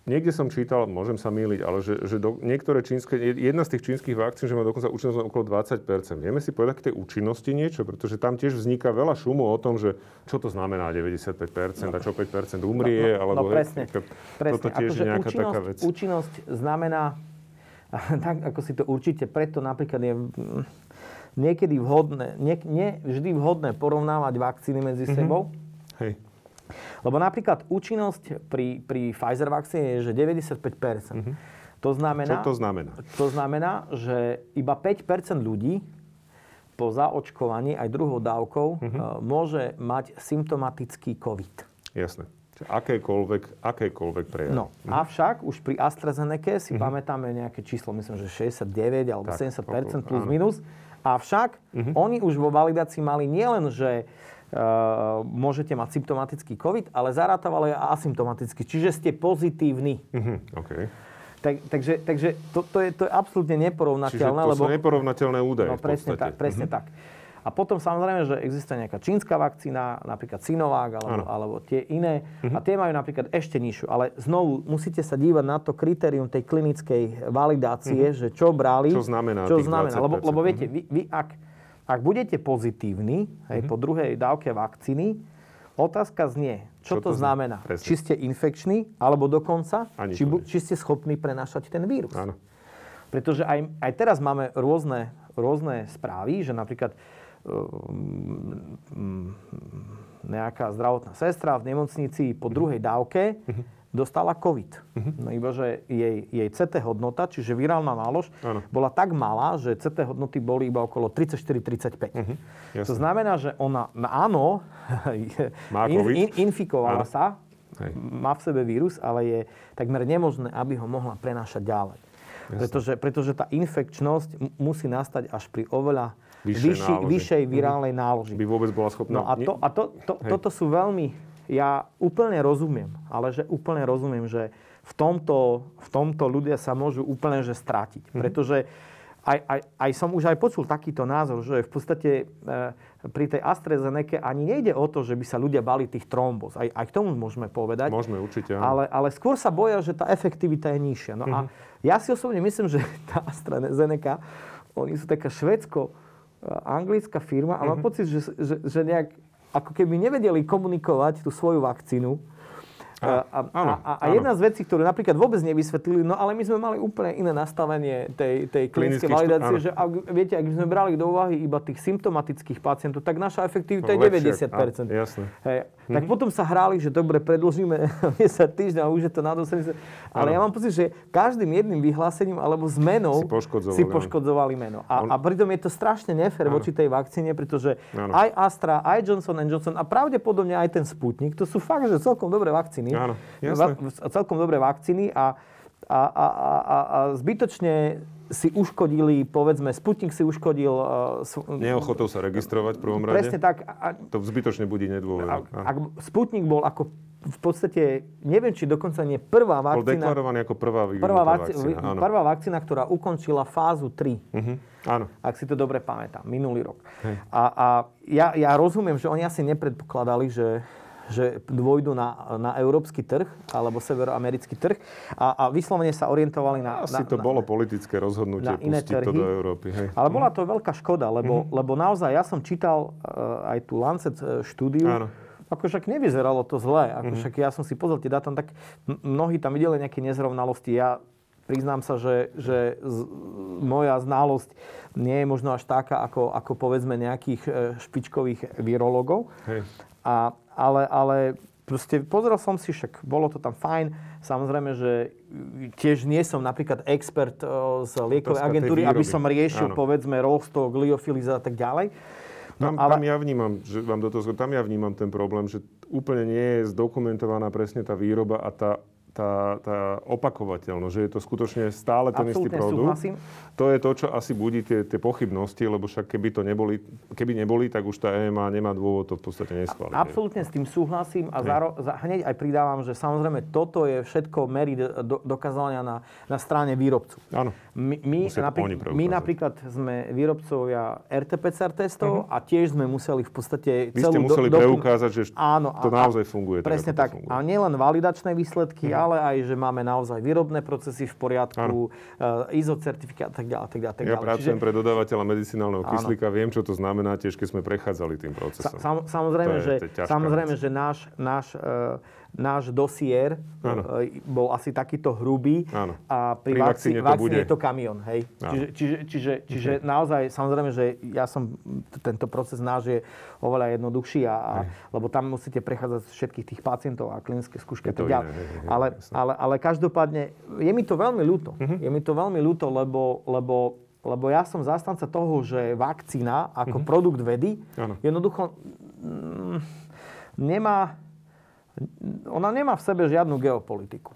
Speaker 1: Niekde som čítal, môžem sa míliť, ale že, že do, niektoré čínske, jedna z tých čínskych vakcín, že má dokonca účinnosť okolo 20%. Vieme si povedať k tej účinnosti niečo? Pretože tam tiež vzniká veľa šumu o tom, že čo to znamená 95% no. a čo 5% umrie,
Speaker 2: no, no,
Speaker 1: alebo...
Speaker 2: No presne,
Speaker 1: hej,
Speaker 2: presne.
Speaker 1: Toto tiež je nejaká
Speaker 2: účinnosť,
Speaker 1: taká vec.
Speaker 2: Účinnosť znamená, tak ako si to určite, preto napríklad je niekedy vhodné, nie, nie vždy vhodné porovnávať vakcíny medzi mm-hmm. sebou.
Speaker 1: Hej.
Speaker 2: Lebo napríklad účinnosť pri, pri Pfizer vakcíne je, že 95%. Mm-hmm. To znamená,
Speaker 1: Čo to znamená?
Speaker 2: To znamená, že iba 5% ľudí po zaočkovaní aj druhou dávkou mm-hmm. môže mať symptomatický COVID.
Speaker 1: Jasné. Akékoľvek, akékoľvek prejav.
Speaker 2: No, mm-hmm. avšak už pri AstraZeneca si mm-hmm. pamätáme nejaké číslo, myslím, že 69 alebo tak, 70% plus áno. minus. Avšak mm-hmm. oni už vo validácii mali nielen, že Uh, môžete mať symptomatický COVID, ale zarátavali aj asymptomatický, čiže ste pozitívni.
Speaker 1: Mm-hmm, okay.
Speaker 2: Tak, takže takže to, to, je, to je absolútne neporovnateľné.
Speaker 1: Čiže to lebo, sú neporovnateľné údaje
Speaker 2: no, presne tak, presne mm-hmm. tak. A potom samozrejme, že existuje nejaká čínska vakcína, napríklad Sinovac alebo, alebo tie iné. Mm-hmm. A tie majú napríklad ešte nižšiu. Ale znovu musíte sa dívať na to kritérium tej klinickej validácie, mm-hmm. že čo brali.
Speaker 1: Čo znamená
Speaker 2: Čo znamená. Lebo, lebo viete, vy, vy ak ak budete pozitívni hej, mm-hmm. po druhej dávke vakcíny, otázka znie, čo, čo to, to znamená? Presne. Či ste infekční, alebo dokonca, či, či ste schopní prenášať ten vírus.
Speaker 1: Áno.
Speaker 2: Pretože aj, aj teraz máme rôzne, rôzne správy, že napríklad nejaká zdravotná sestra v nemocnici po mhm. druhej dávke mm-hmm dostala COVID. Uh-huh. No iba, že jej, jej CT hodnota, čiže virálna nálož, ano. bola tak malá, že CT hodnoty boli iba okolo 34-35. Uh-huh. To znamená, že ona, áno, Má in, in, infikovala ano. sa, Hej. má v sebe vírus, ale je takmer nemožné, aby ho mohla prenášať ďalej. Pretože, pretože tá infekčnosť musí nastať až pri oveľa vyššej, vyššej mhm. virálnej náloži.
Speaker 1: By vôbec bola schopná...
Speaker 2: No a, to, a to, to, toto sú veľmi... Ja úplne rozumiem, ale že úplne rozumiem, že v tomto, v tomto ľudia sa môžu úplne že strátiť. Mm-hmm. Pretože aj, aj, aj som už aj počul takýto názor, že v podstate e, pri tej AstraZeneca ani nejde o to, že by sa ľudia bali tých trombos. Aj, aj k tomu môžeme povedať.
Speaker 1: Môžeme, určite.
Speaker 2: Ale, ale skôr sa boja, že tá efektivita je nižšia. No mm-hmm. a mhm. ja si osobne myslím, že tá AstraZeneca, oni sú taká švedsko-anglická firma a mám mm-hmm. pocit, že, že, že nejak ako keby nevedeli komunikovať tú svoju vakcínu a, a, áno, a, a jedna z vecí, ktorú napríklad vôbec nevysvetlili, no ale my sme mali úplne iné nastavenie tej, tej klinickej validácie, štú, že ak, viete, ak by sme brali do úvahy iba tých symptomatických pacientov, tak naša efektivita no, je 90%. Á,
Speaker 1: jasne.
Speaker 2: Hej. Mm-hmm. Tak mhm. potom sa hráli, že dobre, predlžíme 10 týždňov a už je to na 80. Ale ja mám pocit, že každým jedným vyhlásením alebo zmenou
Speaker 1: si poškodzovali,
Speaker 2: si poškodzovali meno. A, On... a pritom je to strašne nefér voči tej vakcíne, pretože ano. aj Astra, aj Johnson Johnson a pravdepodobne aj ten Sputnik, to sú fakt, že celkom dobré vakcíny.
Speaker 1: Áno, jasné.
Speaker 2: Celkom dobré vakcíny a, a, a, a, a zbytočne si uškodili, povedzme, Sputnik si uškodil...
Speaker 1: Uh, Neochotou sa registrovať v prvom rade.
Speaker 2: Presne tak.
Speaker 1: A, to zbytočne budí nedôveru.
Speaker 2: Ak Sputnik bol ako v podstate, neviem, či dokonca nie prvá vakcína...
Speaker 1: Bol deklarovaný ako prvá, prvá vakcína. vakcína
Speaker 2: Prvá vakcína, ktorá ukončila fázu 3. Uh-huh.
Speaker 1: Mhm, áno.
Speaker 2: Ak si to dobre pamätám, minulý rok. Hej. A, a ja, ja rozumiem, že oni asi nepredpokladali, že že dôjdu na, na európsky trh alebo severoamerický trh a, a vyslovene sa orientovali na...
Speaker 1: Asi
Speaker 2: na,
Speaker 1: to na, bolo politické rozhodnutie pustiť trhy, to do Európy. Hej.
Speaker 2: Ale bola to veľká škoda, lebo, mm-hmm. lebo naozaj ja som čítal uh, aj tú Lancet uh, štúdiu, Áno. Ako však nevyzeralo to zle. Ako mm-hmm. však ja som si pozrel tie dáta, tak mnohí tam videli nejaké nezrovnalosti. Ja priznám sa, že, že z, moja znalosť nie je možno až taká, ako, ako povedzme nejakých e, špičkových virológov. Hej. A, ale, ale proste pozrel som si, však bolo to tam fajn. Samozrejme, že tiež nie som napríklad expert z liekovej agentúry, aby som riešil, Áno. povedzme, rostok, liofiliza a tak ďalej.
Speaker 1: No, tam, ale... tam ja vnímam, že vám do toho, tam ja vnímam ten problém, že úplne nie je zdokumentovaná presne tá výroba a tá tá, tá opakovateľnosť, že je to skutočne stále ten Absolutne istý produkt. Súhlasím. To je to, čo asi budí tie, tie pochybnosti, lebo však keby to neboli, keby neboli, tak už tá EMA nemá dôvod to v podstate neschváliť.
Speaker 2: Absolútne s tým súhlasím a záro, za, hneď aj pridávam, že samozrejme toto je všetko merí do, dokazania na, na strane výrobcu.
Speaker 1: Áno.
Speaker 2: My, my, napríklad, my napríklad sme výrobcovia RT-PCR testov uh-huh. a tiež sme museli v podstate
Speaker 1: Vy celú... ste museli do, preukázať, že áno, to a, naozaj funguje.
Speaker 2: Presne tak. Funguje. A nielen validačné výsledky, uh-huh ale aj, že máme naozaj výrobné procesy v poriadku, uh, ISO certifikát a tak ďalej. Tak ďalej, tak
Speaker 1: ďalej. Ja pracujem Čiže... pre dodávateľa medicinálneho kyslíka, viem, čo to znamená tiež, keď sme prechádzali tým procesom.
Speaker 2: Sa, samozrejme, je, že, samozrejme že náš, náš uh, náš dosier ano. E, bol asi takýto hrubý
Speaker 1: ano.
Speaker 2: a pri, pri vakcíne, to vakcíne bude. je to kamión. Hej? Čiže, čiže, čiže, čiže okay. naozaj, samozrejme, že ja som, tento proces náš je oveľa jednoduchší, a, a, lebo tam musíte prechádzať všetkých tých pacientov a klinické skúšky a tak ďalej. Ale, ale, ale každopádne, je mi to veľmi ľúto. Uh-huh. Je mi to veľmi ľúto, lebo, lebo lebo ja som zastanca toho, že vakcína ako uh-huh. produkt vedy ano. jednoducho mm, nemá, ona nemá v sebe žiadnu geopolitiku.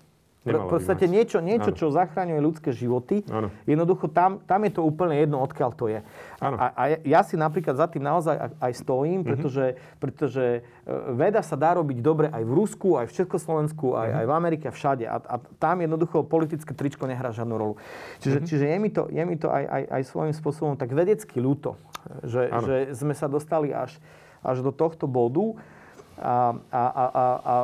Speaker 2: v podstate niečo, niečo čo zachraňuje ľudské životy. Ano. Jednoducho tam, tam je to úplne jedno, odkiaľ to je. A, a ja si napríklad za tým naozaj aj stojím, mm-hmm. pretože, pretože e, veda sa dá robiť dobre aj v Rusku, aj v Československu, aj, mm-hmm. aj v Amerike, všade. A, a tam jednoducho politické tričko nehrá žiadnu rolu. Čiže, mm-hmm. čiže je mi to, je mi to aj, aj, aj svojím spôsobom tak vedecky ľúto, že, že sme sa dostali až, až do tohto bodu a, a, a, a,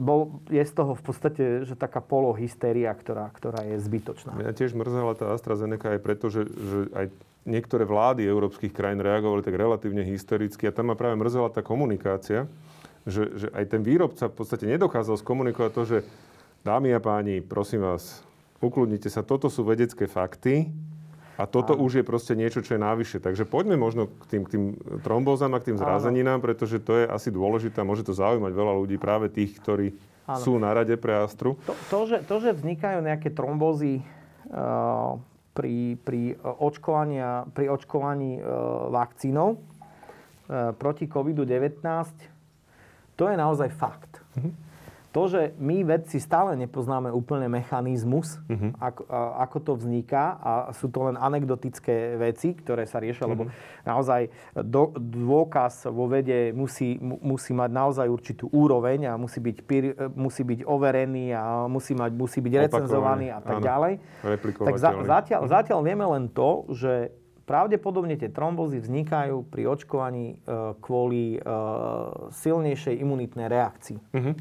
Speaker 2: bol, je z toho v podstate že taká polohystéria, ktorá, ktorá je zbytočná.
Speaker 1: Mňa tiež mrzela tá AstraZeneca aj preto, že, že aj niektoré vlády európskych krajín reagovali tak relatívne hystericky a tam ma práve mrzela tá komunikácia, že, že aj ten výrobca v podstate nedokázal skomunikovať to, že dámy a páni, prosím vás, ukludnite sa, toto sú vedecké fakty, a toto Áno. už je proste niečo, čo je návyššie. Takže poďme možno k tým, k tým trombózam a k tým zrázeninám, pretože to je asi dôležité môže to zaujímať veľa ľudí, práve tých, ktorí áno. sú na rade pre Astru.
Speaker 2: To, to, že, to, že vznikajú nejaké trombózy uh, pri, pri, očkovaní, pri očkovaní uh, vakcínou uh, proti COVID-19, to je naozaj fakt. Mm-hmm to, že my vedci stále nepoznáme úplne mechanizmus, uh-huh. ako, ako to vzniká a sú to len anekdotické veci, ktoré sa riešia, uh-huh. lebo mhm. naozaj do, dôkaz vo vede musí, musí mať naozaj určitú úroveň a musí byť, musí byť overený a musí, mať, musí byť recenzovaný a tak áno. ďalej. Tak za, zatiaľ, uh-huh. zatiaľ vieme len to, že pravdepodobne tie trombozy vznikajú pri očkovaní e, kvôli e, silnejšej imunitnej reakcii. Uh-huh.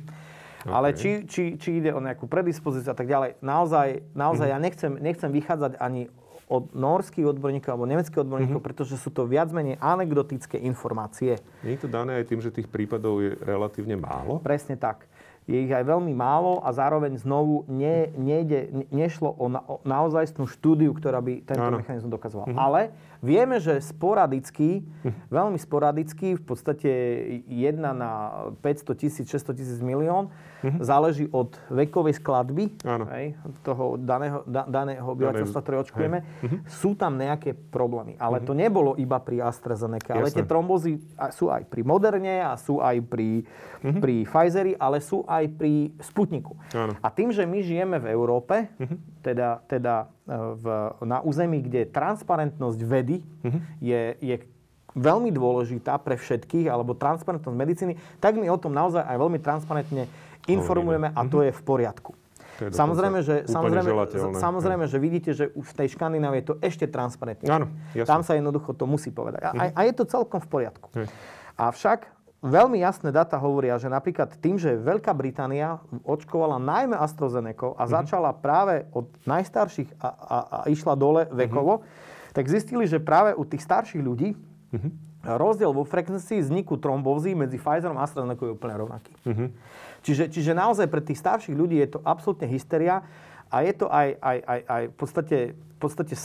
Speaker 2: Okay. Ale či, či, či ide o nejakú predispozíciu a tak ďalej, naozaj, naozaj mm-hmm. ja nechcem, nechcem vychádzať ani od norských odborníkov alebo nemeckých odborníkov, mm-hmm. pretože sú to viac menej anekdotické informácie.
Speaker 1: Nie je to dané aj tým, že tých prípadov je relatívne málo?
Speaker 2: Presne tak je ich aj veľmi málo a zároveň znovu ne, nejde, ne, nešlo o, na, o naozajstnú štúdiu, ktorá by tento ano. mechanizmus dokazovala. Mhm. Ale vieme, že sporadicky, mhm. veľmi sporadicky, v podstate jedna na 500 tisíc, 600 tisíc milión, mhm. záleží od vekovej skladby hej, toho daného, da, daného obyvateľstva, ktoré očkujeme. Mhm. Sú tam nejaké problémy. Ale mhm. to nebolo iba pri AstraZeneca. Jasne. Ale tie trombozy sú aj pri Moderne a sú aj pri, mhm. pri Pfizeri, ale sú aj pri Sputniku. Áno. A tým, že my žijeme v Európe, uh-huh. teda, teda v, na území, kde transparentnosť vedy uh-huh. je, je veľmi dôležitá pre všetkých, alebo transparentnosť medicíny, tak my o tom naozaj aj veľmi transparentne informujeme a to mhm. je v poriadku. Je samozrejme, že, samozrejme, samozrejme, že vidíte, že v tej Škandinávii je to ešte transparentnejšie.
Speaker 1: Áno,
Speaker 2: Tam sa jednoducho to musí povedať. A, a je to celkom v poriadku. Uh-huh. Avšak veľmi jasné data hovoria, že napríklad tým, že Veľká Británia očkovala najmä AstraZeneca a mm-hmm. začala práve od najstarších a, a, a išla dole vekovo, mm-hmm. tak zistili, že práve u tých starších ľudí mm-hmm. rozdiel vo frekvencii vzniku trombózy medzi Pfizerom a AstraZeneca je úplne rovnaký. Mm-hmm. Čiže, čiže naozaj pre tých starších ľudí je to absolútne hysteria a je to aj, aj, aj, aj v podstate, v podstate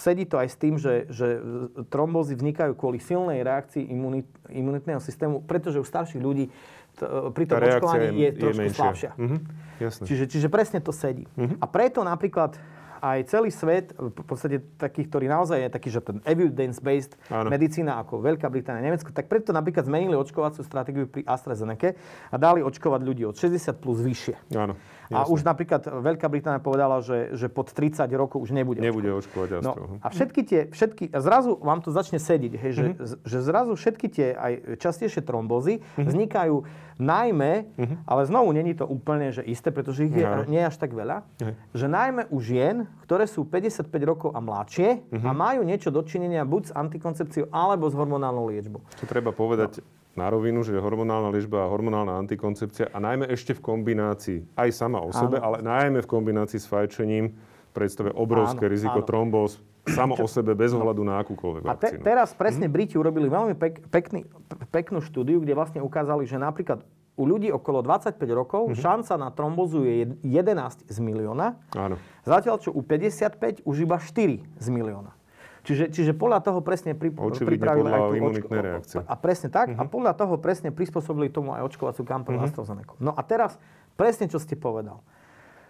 Speaker 2: sedí to aj s tým, že, že trombózy vznikajú kvôli silnej reakcii imunit, imunitného systému, pretože u starších ľudí to, pri tom očkovaní je, je trošku je slabšia. Mm-hmm. Jasne. Čiže, čiže presne to sedí. Mm-hmm. A preto napríklad aj celý svet, v podstate takých, ktorý naozaj je taký, že ten evidence-based Áno. medicína ako Veľká Británia, Nemecko, tak preto napríklad zmenili očkovaciu stratégiu pri AstraZeneca a dali očkovať ľudí od 60 plus vyššie.
Speaker 1: Áno.
Speaker 2: A už napríklad Veľká Británia povedala, že, že pod 30 rokov už nebude
Speaker 1: Nebude očkovať.
Speaker 2: No, a všetky tie, všetky, zrazu vám to začne sedieť, hej, že, mm-hmm. že zrazu všetky tie aj častejšie trombozy mm-hmm. vznikajú najmä, mm-hmm. ale znovu není to úplne že isté, pretože ich je, no. nie je až tak veľa, mm-hmm. že najmä u žien, ktoré sú 55 rokov a mladšie mm-hmm. a majú niečo dočinenia buď s antikoncepciou alebo s hormonálnou liečbou.
Speaker 1: To treba povedať no na rovinu, že hormonálna liečba a hormonálna antikoncepcia a najmä ešte v kombinácii, aj sama o sebe, áno. ale najmä v kombinácii s fajčením predstavuje obrovské áno, riziko trombóz samo o sebe bez ohľadu na akúkoľvek
Speaker 2: A te, teraz presne hm? Briti urobili veľmi pek, pekný, peknú štúdiu, kde vlastne ukázali, že napríklad u ľudí okolo 25 rokov mm-hmm. šanca na trombozu je 11 z milióna. Áno. Zatiaľ, čo u 55 už iba 4 z milióna. Čiže, čiže podľa toho presne pri,
Speaker 1: pripravili aj tú očko- reakcie.
Speaker 2: A presne tak. Uh-huh. A podľa toho presne prispôsobili tomu aj očkovaciu kampaň uh-huh. AstraZeneca. No a teraz presne, čo ste povedal.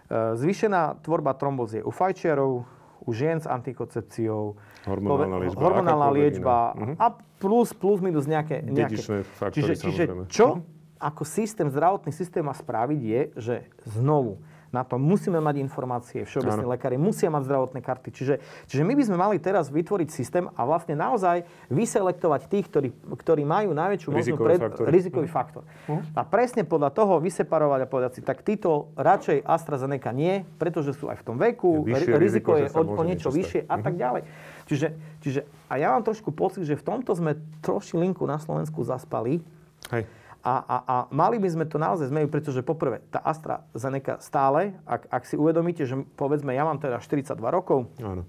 Speaker 2: E, zvýšená tvorba trombozie u fajčiarov, u žien s antikoncepciou,
Speaker 1: hormonálna liečba,
Speaker 2: hormonálna liečba uh-huh. a plus, plus minus nejaké... nejaké.
Speaker 1: faktory, čiže,
Speaker 2: čiže čo uh-huh. ako systém, zdravotný systém má spraviť je, že znovu na to musíme mať informácie, všeobecní lekári musia mať zdravotné karty. Čiže, čiže my by sme mali teraz vytvoriť systém a vlastne naozaj vyselektovať tých, ktorí, ktorí majú najväčšiu možnú pred, rizikový uh faktor. uh A presne podľa toho vyseparovať a povedať si, tak títo radšej AstraZeneca nie, pretože sú aj v tom veku, vyššie riziko, riziko je o, o niečo vyššie a tak ďalej. Čiže, čiže a ja mám trošku pocit, že v tomto sme troši linku na Slovensku zaspali. Hej. A, a, a mali by sme to naozaj zmeniť, pretože poprvé, tá AstraZeneca stále, ak, ak si uvedomíte, že povedzme, ja mám teda 42 rokov, Áno.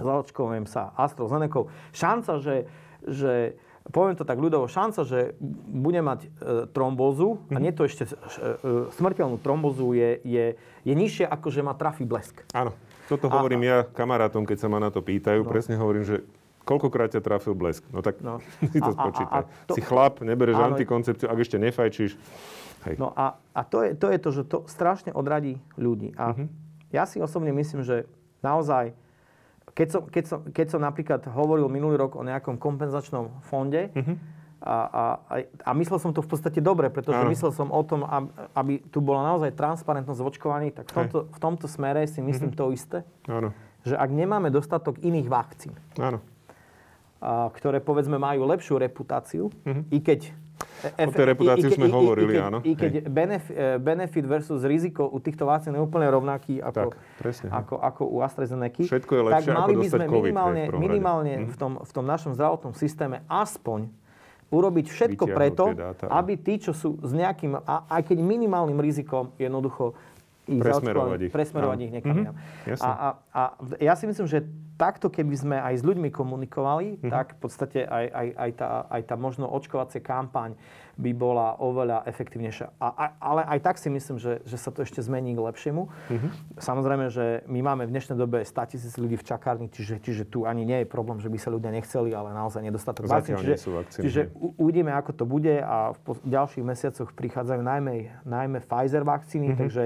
Speaker 2: zaočkujem sa AstraZeneca, šanca, že, že poviem to tak ľudovo, šanca, že bude mať e, trombózu, mm-hmm. a mhm. nie to ešte e, smrteľnú trombózu, je, je, je nižšia, ako že ma trafí blesk.
Speaker 1: Áno. Toto hovorím a, ja kamarátom, keď sa ma na to pýtajú. No. Presne hovorím, že koľkokrát ťa trafil blesk? No tak no. si to spočítaj. To... Si chlap, nebereš áno, antikoncepciu, ak ešte nefajčíš.
Speaker 2: Hej. No a, a to, je, to je to, že to strašne odradí ľudí. A uh-huh. ja si osobne myslím, že naozaj, keď som, keď, som, keď som napríklad hovoril minulý rok o nejakom kompenzačnom fonde, uh-huh a, a, a myslel som to v podstate dobre, pretože ano. myslel som o tom, aby tu bola naozaj transparentnosť v očkovaní, tak v tomto, v tomto smere si myslím mm-hmm. to isté. Ano. Že ak nemáme dostatok iných vakcín, ano. Ktoré povedzme majú lepšiu reputáciu, mm-hmm. i keď
Speaker 1: e, o tej reputácii sme i, hovorili,
Speaker 2: i, i,
Speaker 1: áno.
Speaker 2: I keď benefit, benefit versus riziko u týchto vakcín je úplne rovnaký ako, tak, ako, ako u AstraZeneca,
Speaker 1: Všetko je lepšie,
Speaker 2: tak mali
Speaker 1: by
Speaker 2: sme
Speaker 1: COVID,
Speaker 2: minimálne, minimálne mm-hmm. v, tom, v tom našom zdravotnom systéme aspoň urobiť všetko preto, dáta, aby tí, čo sú s nejakým, aj keď minimálnym rizikom, jednoducho
Speaker 1: ich presmerovať ich,
Speaker 2: presmerovať ich niekam mm-hmm. A, a, a ja si myslím, že takto, keby sme aj s ľuďmi komunikovali, mm-hmm. tak v podstate aj, aj, aj, tá, aj tá možno očkovacia kampaň by bola oveľa efektívnejšia. A, a, ale aj tak si myslím, že, že sa to ešte zmení k lepšiemu. Mm-hmm. Samozrejme, že my máme v dnešnej dobe 100 tisíc ľudí v čakárni, čiže, čiže tu ani nie je problém, že by sa ľudia nechceli, ale naozaj nedostatok vakcín. Čiže, vakcíny. čiže uvidíme, ako to bude a v ďalších mesiacoch prichádzajú najmä, najmä Pfizer vakcíny, mm-hmm. takže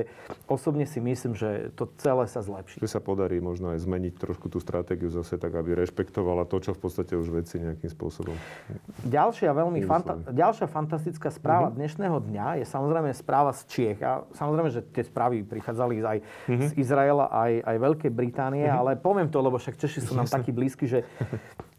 Speaker 2: osobne si myslím, že to celé sa zlepší.
Speaker 1: Že sa podarí možno aj zmeniť trošku tú stratégiu zase tak, aby rešpektovala to, čo v podstate už veci nejakým spôsobom.
Speaker 2: Ďalšia veľmi fanta- ďalšia fantastická fantastická správa mm-hmm. dnešného dňa je samozrejme správa z Čiech. A samozrejme, že tie správy prichádzali aj mm-hmm. z Izraela, aj, aj Veľkej Británie, mm-hmm. ale poviem to, lebo však Češi sú nám takí blízky, že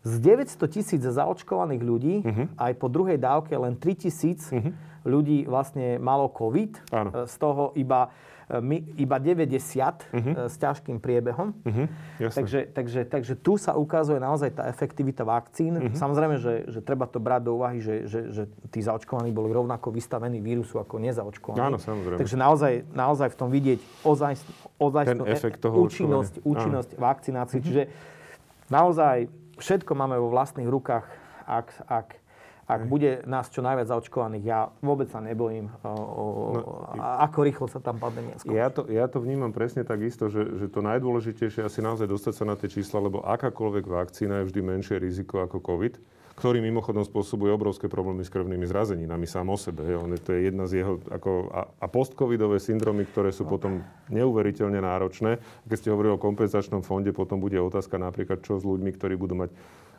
Speaker 2: z 900 tisíc zaočkovaných ľudí mm-hmm. aj po druhej dávke len 3 tisíc mm-hmm. ľudí vlastne malo COVID. Áno. Z toho iba my, iba 90 uh-huh. Mhm. s ťažkým priebehom. Uh-huh. Takže, takže, takže tu sa ukazuje naozaj tá efektivita vakcín. Uh-huh. Samozrejme, že, že treba to brať do úvahy, že, že, že tí zaočkovaní boli rovnako vystavení vírusu ako nezaočkovaní.
Speaker 1: Áno, samozrejme.
Speaker 2: Takže naozaj, naozaj v tom vidieť ozaj, ozaj
Speaker 1: Ten efekt toho
Speaker 2: účinnosť, účinnosť vakcinácie. Uh-huh. Čiže naozaj všetko máme vo vlastných rukách, ak, ak ak Hej. bude nás čo najviac zaočkovaných, ja vôbec sa nebojím, o, o, no, ako rýchlo sa tam pandémia skončí.
Speaker 1: Ja to, ja to vnímam presne tak isto, že, že to najdôležitejšie je asi naozaj dostať sa na tie čísla, lebo akákoľvek vakcína je vždy menšie riziko ako COVID ktorý mimochodom spôsobuje obrovské problémy s krvnými zrazeninami sám o sebe. On, to je jedna z jeho... Ako, a, a postcovidové syndromy, ktoré sú potom neuveriteľne náročné. Keď ste hovorili o kompenzačnom fonde, potom bude otázka napríklad, čo s ľuďmi, ktorí budú mať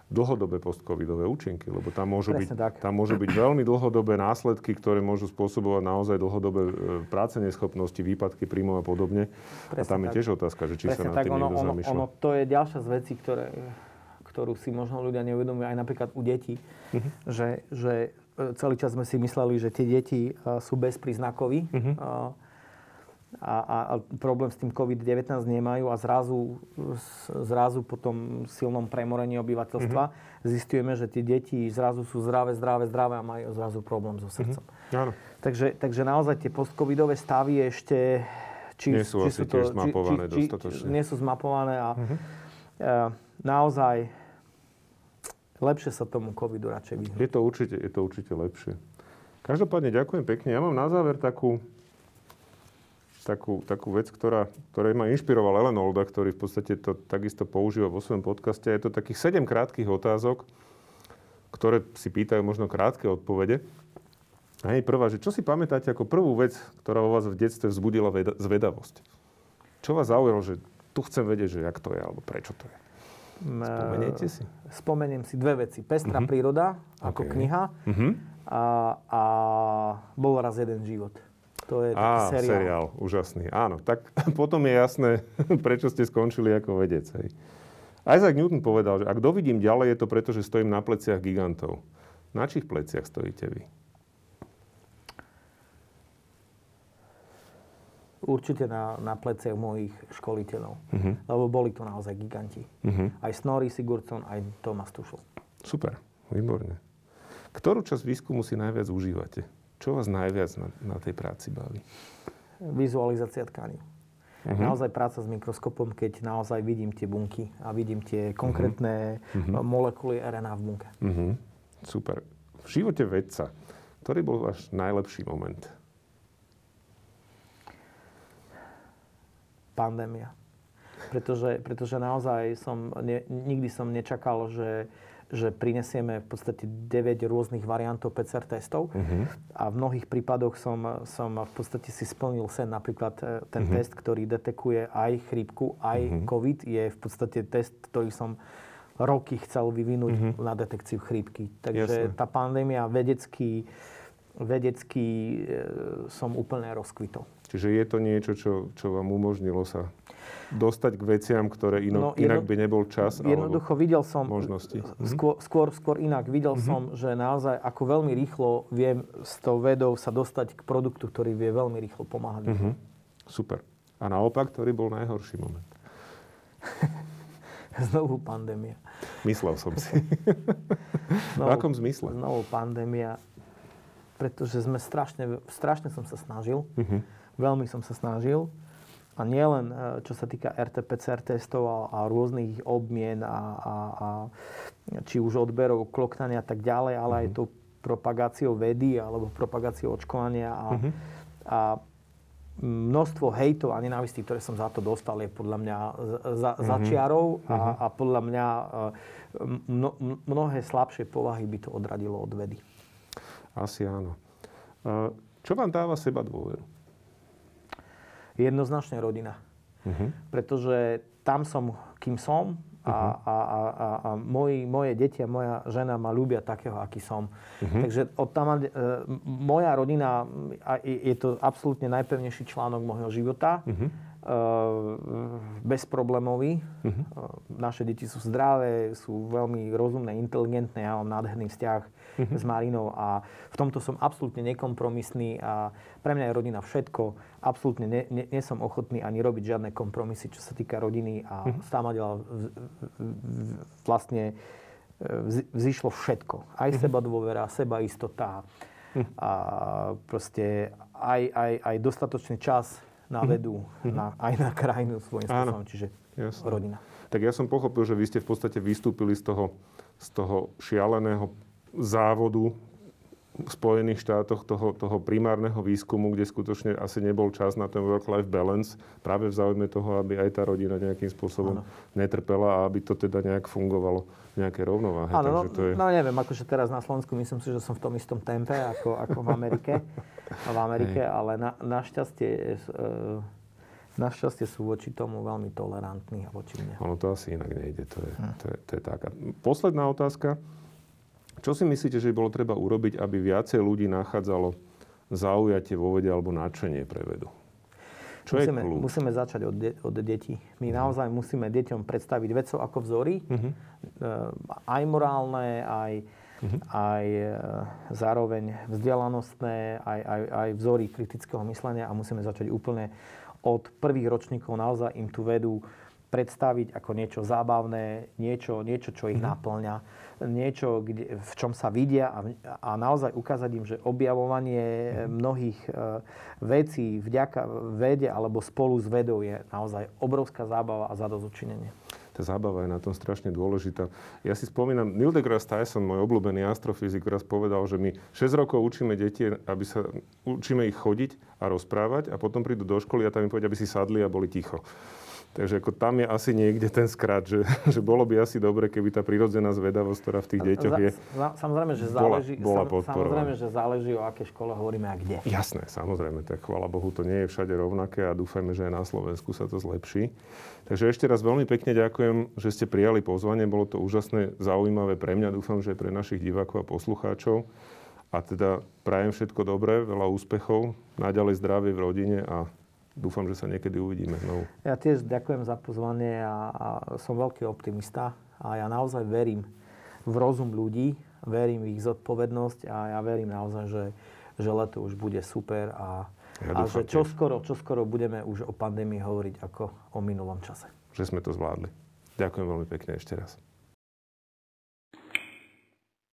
Speaker 1: dlhodobé postcovidové účinky, lebo tam môžu, byť, tam môžu byť veľmi dlhodobé následky, ktoré môžu spôsobovať naozaj dlhodobé e, práce neschopnosti, výpadky príjmov a podobne. Presne a tam je tak. tiež otázka, že či Presne sa na tým ono, niekto ono, zamýšľa. Ono,
Speaker 2: to je ďalšia z vecí, ktoré, ktorú si možno ľudia neuvedomujú aj napríklad u detí, uh-huh. že, že e, celý čas sme si mysleli, že tie deti uh, sú bezpríznakoví. Uh-huh. A, a, a problém s tým COVID-19 nemajú a zrazu, zrazu po tom silnom premorení obyvateľstva mm-hmm. zistujeme, že tie deti zrazu sú zdravé, zdravé, zdravé a majú zrazu problém so srdcom. Mm-hmm. Áno. Takže, takže naozaj tie postcovidové stavy ešte...
Speaker 1: Či, nie sú či asi sú to, tiež zmapované či, či, dostatočne.
Speaker 2: Nie sú zmapované a mm-hmm. uh, naozaj lepšie sa tomu covidu radšej vyhnúť.
Speaker 1: Je to určite, je to určite lepšie. Každopádne ďakujem pekne. Ja mám na záver takú, takú, takú vec, ktorá, ktorá ma inšpiroval Ellen Olda, ktorý v podstate to takisto používa vo svojom podcaste. Je to takých 7 krátkých otázok, ktoré si pýtajú možno krátke odpovede. A hej, prvá, že čo si pamätáte ako prvú vec, ktorá vo vás v detstve vzbudila veda, zvedavosť? Čo vás zaujalo, že tu chcem vedieť, že jak to je, alebo prečo to je? Spomeniete si?
Speaker 2: Spomeniem si dve veci. Pestrá uh-huh. príroda, ako okay. kniha. Uh-huh. A, a bol raz jeden život. To je taký Á, seriál.
Speaker 1: seriál. Úžasný. Áno, tak potom je jasné, prečo ste skončili ako vedec. Hej. Isaac Newton povedal, že ak dovidím ďalej, je to preto, že stojím na pleciach gigantov. Na čich pleciach stojíte vy?
Speaker 2: Určite na, na pleciach mojich školiteľov. Uh-huh. Lebo boli to naozaj giganti. Uh-huh. Aj Snorri Sigurdsson, aj Thomas Tuchel.
Speaker 1: Super, výborne. Ktorú časť výskumu si najviac užívate? Čo vás najviac na, na tej práci baví?
Speaker 2: Vizualizácia tkaní. Uh-huh. Naozaj práca s mikroskopom, keď naozaj vidím tie bunky a vidím tie konkrétne uh-huh. molekuly RNA v bunke. Uh-huh.
Speaker 1: Super. V živote vedca, ktorý bol váš najlepší moment?
Speaker 2: Pandémia. Pretože, pretože naozaj som, ne, nikdy som nečakal, že, že prinesieme v podstate 9 rôznych variantov PCR testov uh-huh. a v mnohých prípadoch som, som v podstate si splnil sen. Napríklad e, ten uh-huh. test, ktorý detekuje aj chrípku, aj uh-huh. COVID, je v podstate test, ktorý som roky chcel vyvinúť uh-huh. na detekciu chrípky. Takže Jasne. tá pandémia vedecký, vedecký e, som úplne rozkvitol.
Speaker 1: Čiže je to niečo, čo, čo vám umožnilo sa dostať k veciam, ktoré ino, no, jedno, inak by nebol čas
Speaker 2: Jednoducho videl som možnosti. Mhm. Skôr, skôr, skôr inak. Videl mm-hmm. som, že naozaj ako veľmi rýchlo viem s tou vedou sa dostať k produktu, ktorý vie veľmi rýchlo pomáhať. Mm-hmm.
Speaker 1: Super. A naopak, ktorý bol najhorší moment?
Speaker 2: Znovu pandémia.
Speaker 1: Myslel som si. znovu, v akom zmysle?
Speaker 2: Znovu pandémia. Pretože sme strašne, strašne som sa snažil. Mm-hmm. Veľmi som sa snažil a nielen e, čo sa týka RT-PCR testov a, a rôznych obmien a, a, a či už odberov, kloknania a tak ďalej, ale uh-huh. aj mhm. tou propagáciou vedy alebo propagáciou očkovania a, uh-huh. a množstvo hejtov a nenávistí, ktoré som za to dostal, je podľa mňa za, uh-huh. za čiarou a, uh-huh. a podľa mňa e, mno, mnohé slabšie povahy by to odradilo od vedy.
Speaker 1: Asi áno. Čo vám dáva seba dôveru?
Speaker 2: Jednoznačne rodina. Uh-huh. Pretože tam som, kým som a, uh-huh. a, a, a, a moji, moje deti a moja žena ma ľúbia takého, aký som. Uh-huh. Takže od tam, e, moja rodina, a je, je to absolútne najpevnejší článok môjho života. Uh-huh. Bezproblémový. Uh-huh. Naše deti sú zdravé, sú veľmi rozumné, inteligentné. Ja mám nádherný vzťah uh-huh. s Marinou a v tomto som absolútne nekompromisný a pre mňa je rodina všetko. Absolútne nie, nie, nie som ochotný ani robiť žiadne kompromisy, čo sa týka rodiny a uh-huh. stále vlastne e, vzýšlo všetko. Aj uh-huh. seba dôvera, seba istota uh-huh. a proste aj, aj, aj dostatočný čas na mhm. vedu, mm-hmm. na, aj na krajinu svojím spôsobom, čiže Jasne. rodina.
Speaker 1: Tak ja som pochopil, že vy ste v podstate vystúpili z toho, z toho šialeného závodu v Spojených štátoch toho, toho primárneho výskumu, kde skutočne asi nebol čas na ten work-life balance, práve v záujme toho, aby aj tá rodina nejakým spôsobom ano. netrpela a aby to teda nejak fungovalo nejaké rovnováhe.
Speaker 2: Áno, no, je... no neviem, akože teraz na Slovensku myslím si, že som v tom istom tempe ako, ako v Amerike, v Amerike ale na, našťastie e, Našťastie sú voči tomu veľmi tolerantní a voči mne.
Speaker 1: Ono to asi inak nejde, to je, hm. to je, to je tak. A posledná otázka. Čo si myslíte, že by bolo treba urobiť, aby viacej ľudí nachádzalo zaujatie vo vede alebo nadšenie pre vedu?
Speaker 2: Čo musíme, je musíme začať od, de- od detí. My uh-huh. naozaj musíme deťom predstaviť vedcov ako vzory, uh-huh. aj morálne, aj, uh-huh. aj e, zároveň vzdelanostné, aj, aj, aj vzory kritického myslenia a musíme začať úplne od prvých ročníkov naozaj im tú vedu predstaviť ako niečo zábavné, niečo, niečo čo ich uh-huh. naplňa niečo, kde, v čom sa vidia a, a naozaj ukázať im, že objavovanie mnohých e, vecí vďaka vede alebo spolu s vedou je naozaj obrovská zábava a zadozučinenie.
Speaker 1: Tá zábava je na tom strašne dôležitá. Ja si spomínam, Neil deGrasse Tyson, môj obľúbený astrofyzik, raz povedal, že my 6 rokov učíme deti, aby sa učíme ich chodiť a rozprávať a potom prídu do školy a tam im povedia, aby si sadli a boli ticho. Takže ako tam je asi niekde ten skrat, že, že bolo by asi dobre, keby tá prirodzená zvedavosť, ktorá v tých deťoch je,
Speaker 2: Samozrejme, že záleží, bola, bola samozrejme, že záleží o aké škole hovoríme a kde.
Speaker 1: Jasné, samozrejme, tak chvála Bohu, to nie je všade rovnaké a dúfajme, že aj na Slovensku sa to zlepší. Takže ešte raz veľmi pekne ďakujem, že ste prijali pozvanie. Bolo to úžasné, zaujímavé pre mňa, dúfam, že aj pre našich divákov a poslucháčov. A teda prajem všetko dobré, veľa úspechov, naďalej zdravie v rodine a dúfam, že sa niekedy uvidíme znovu.
Speaker 2: Ja tiež ďakujem za pozvanie a, a som veľký optimista a ja naozaj verím v rozum ľudí, verím v ich zodpovednosť a ja verím naozaj, že, že leto už bude super a, ja a že čoskoro, čoskoro budeme už o pandémii hovoriť ako o minulom čase.
Speaker 1: Že sme to zvládli. Ďakujem veľmi pekne ešte raz.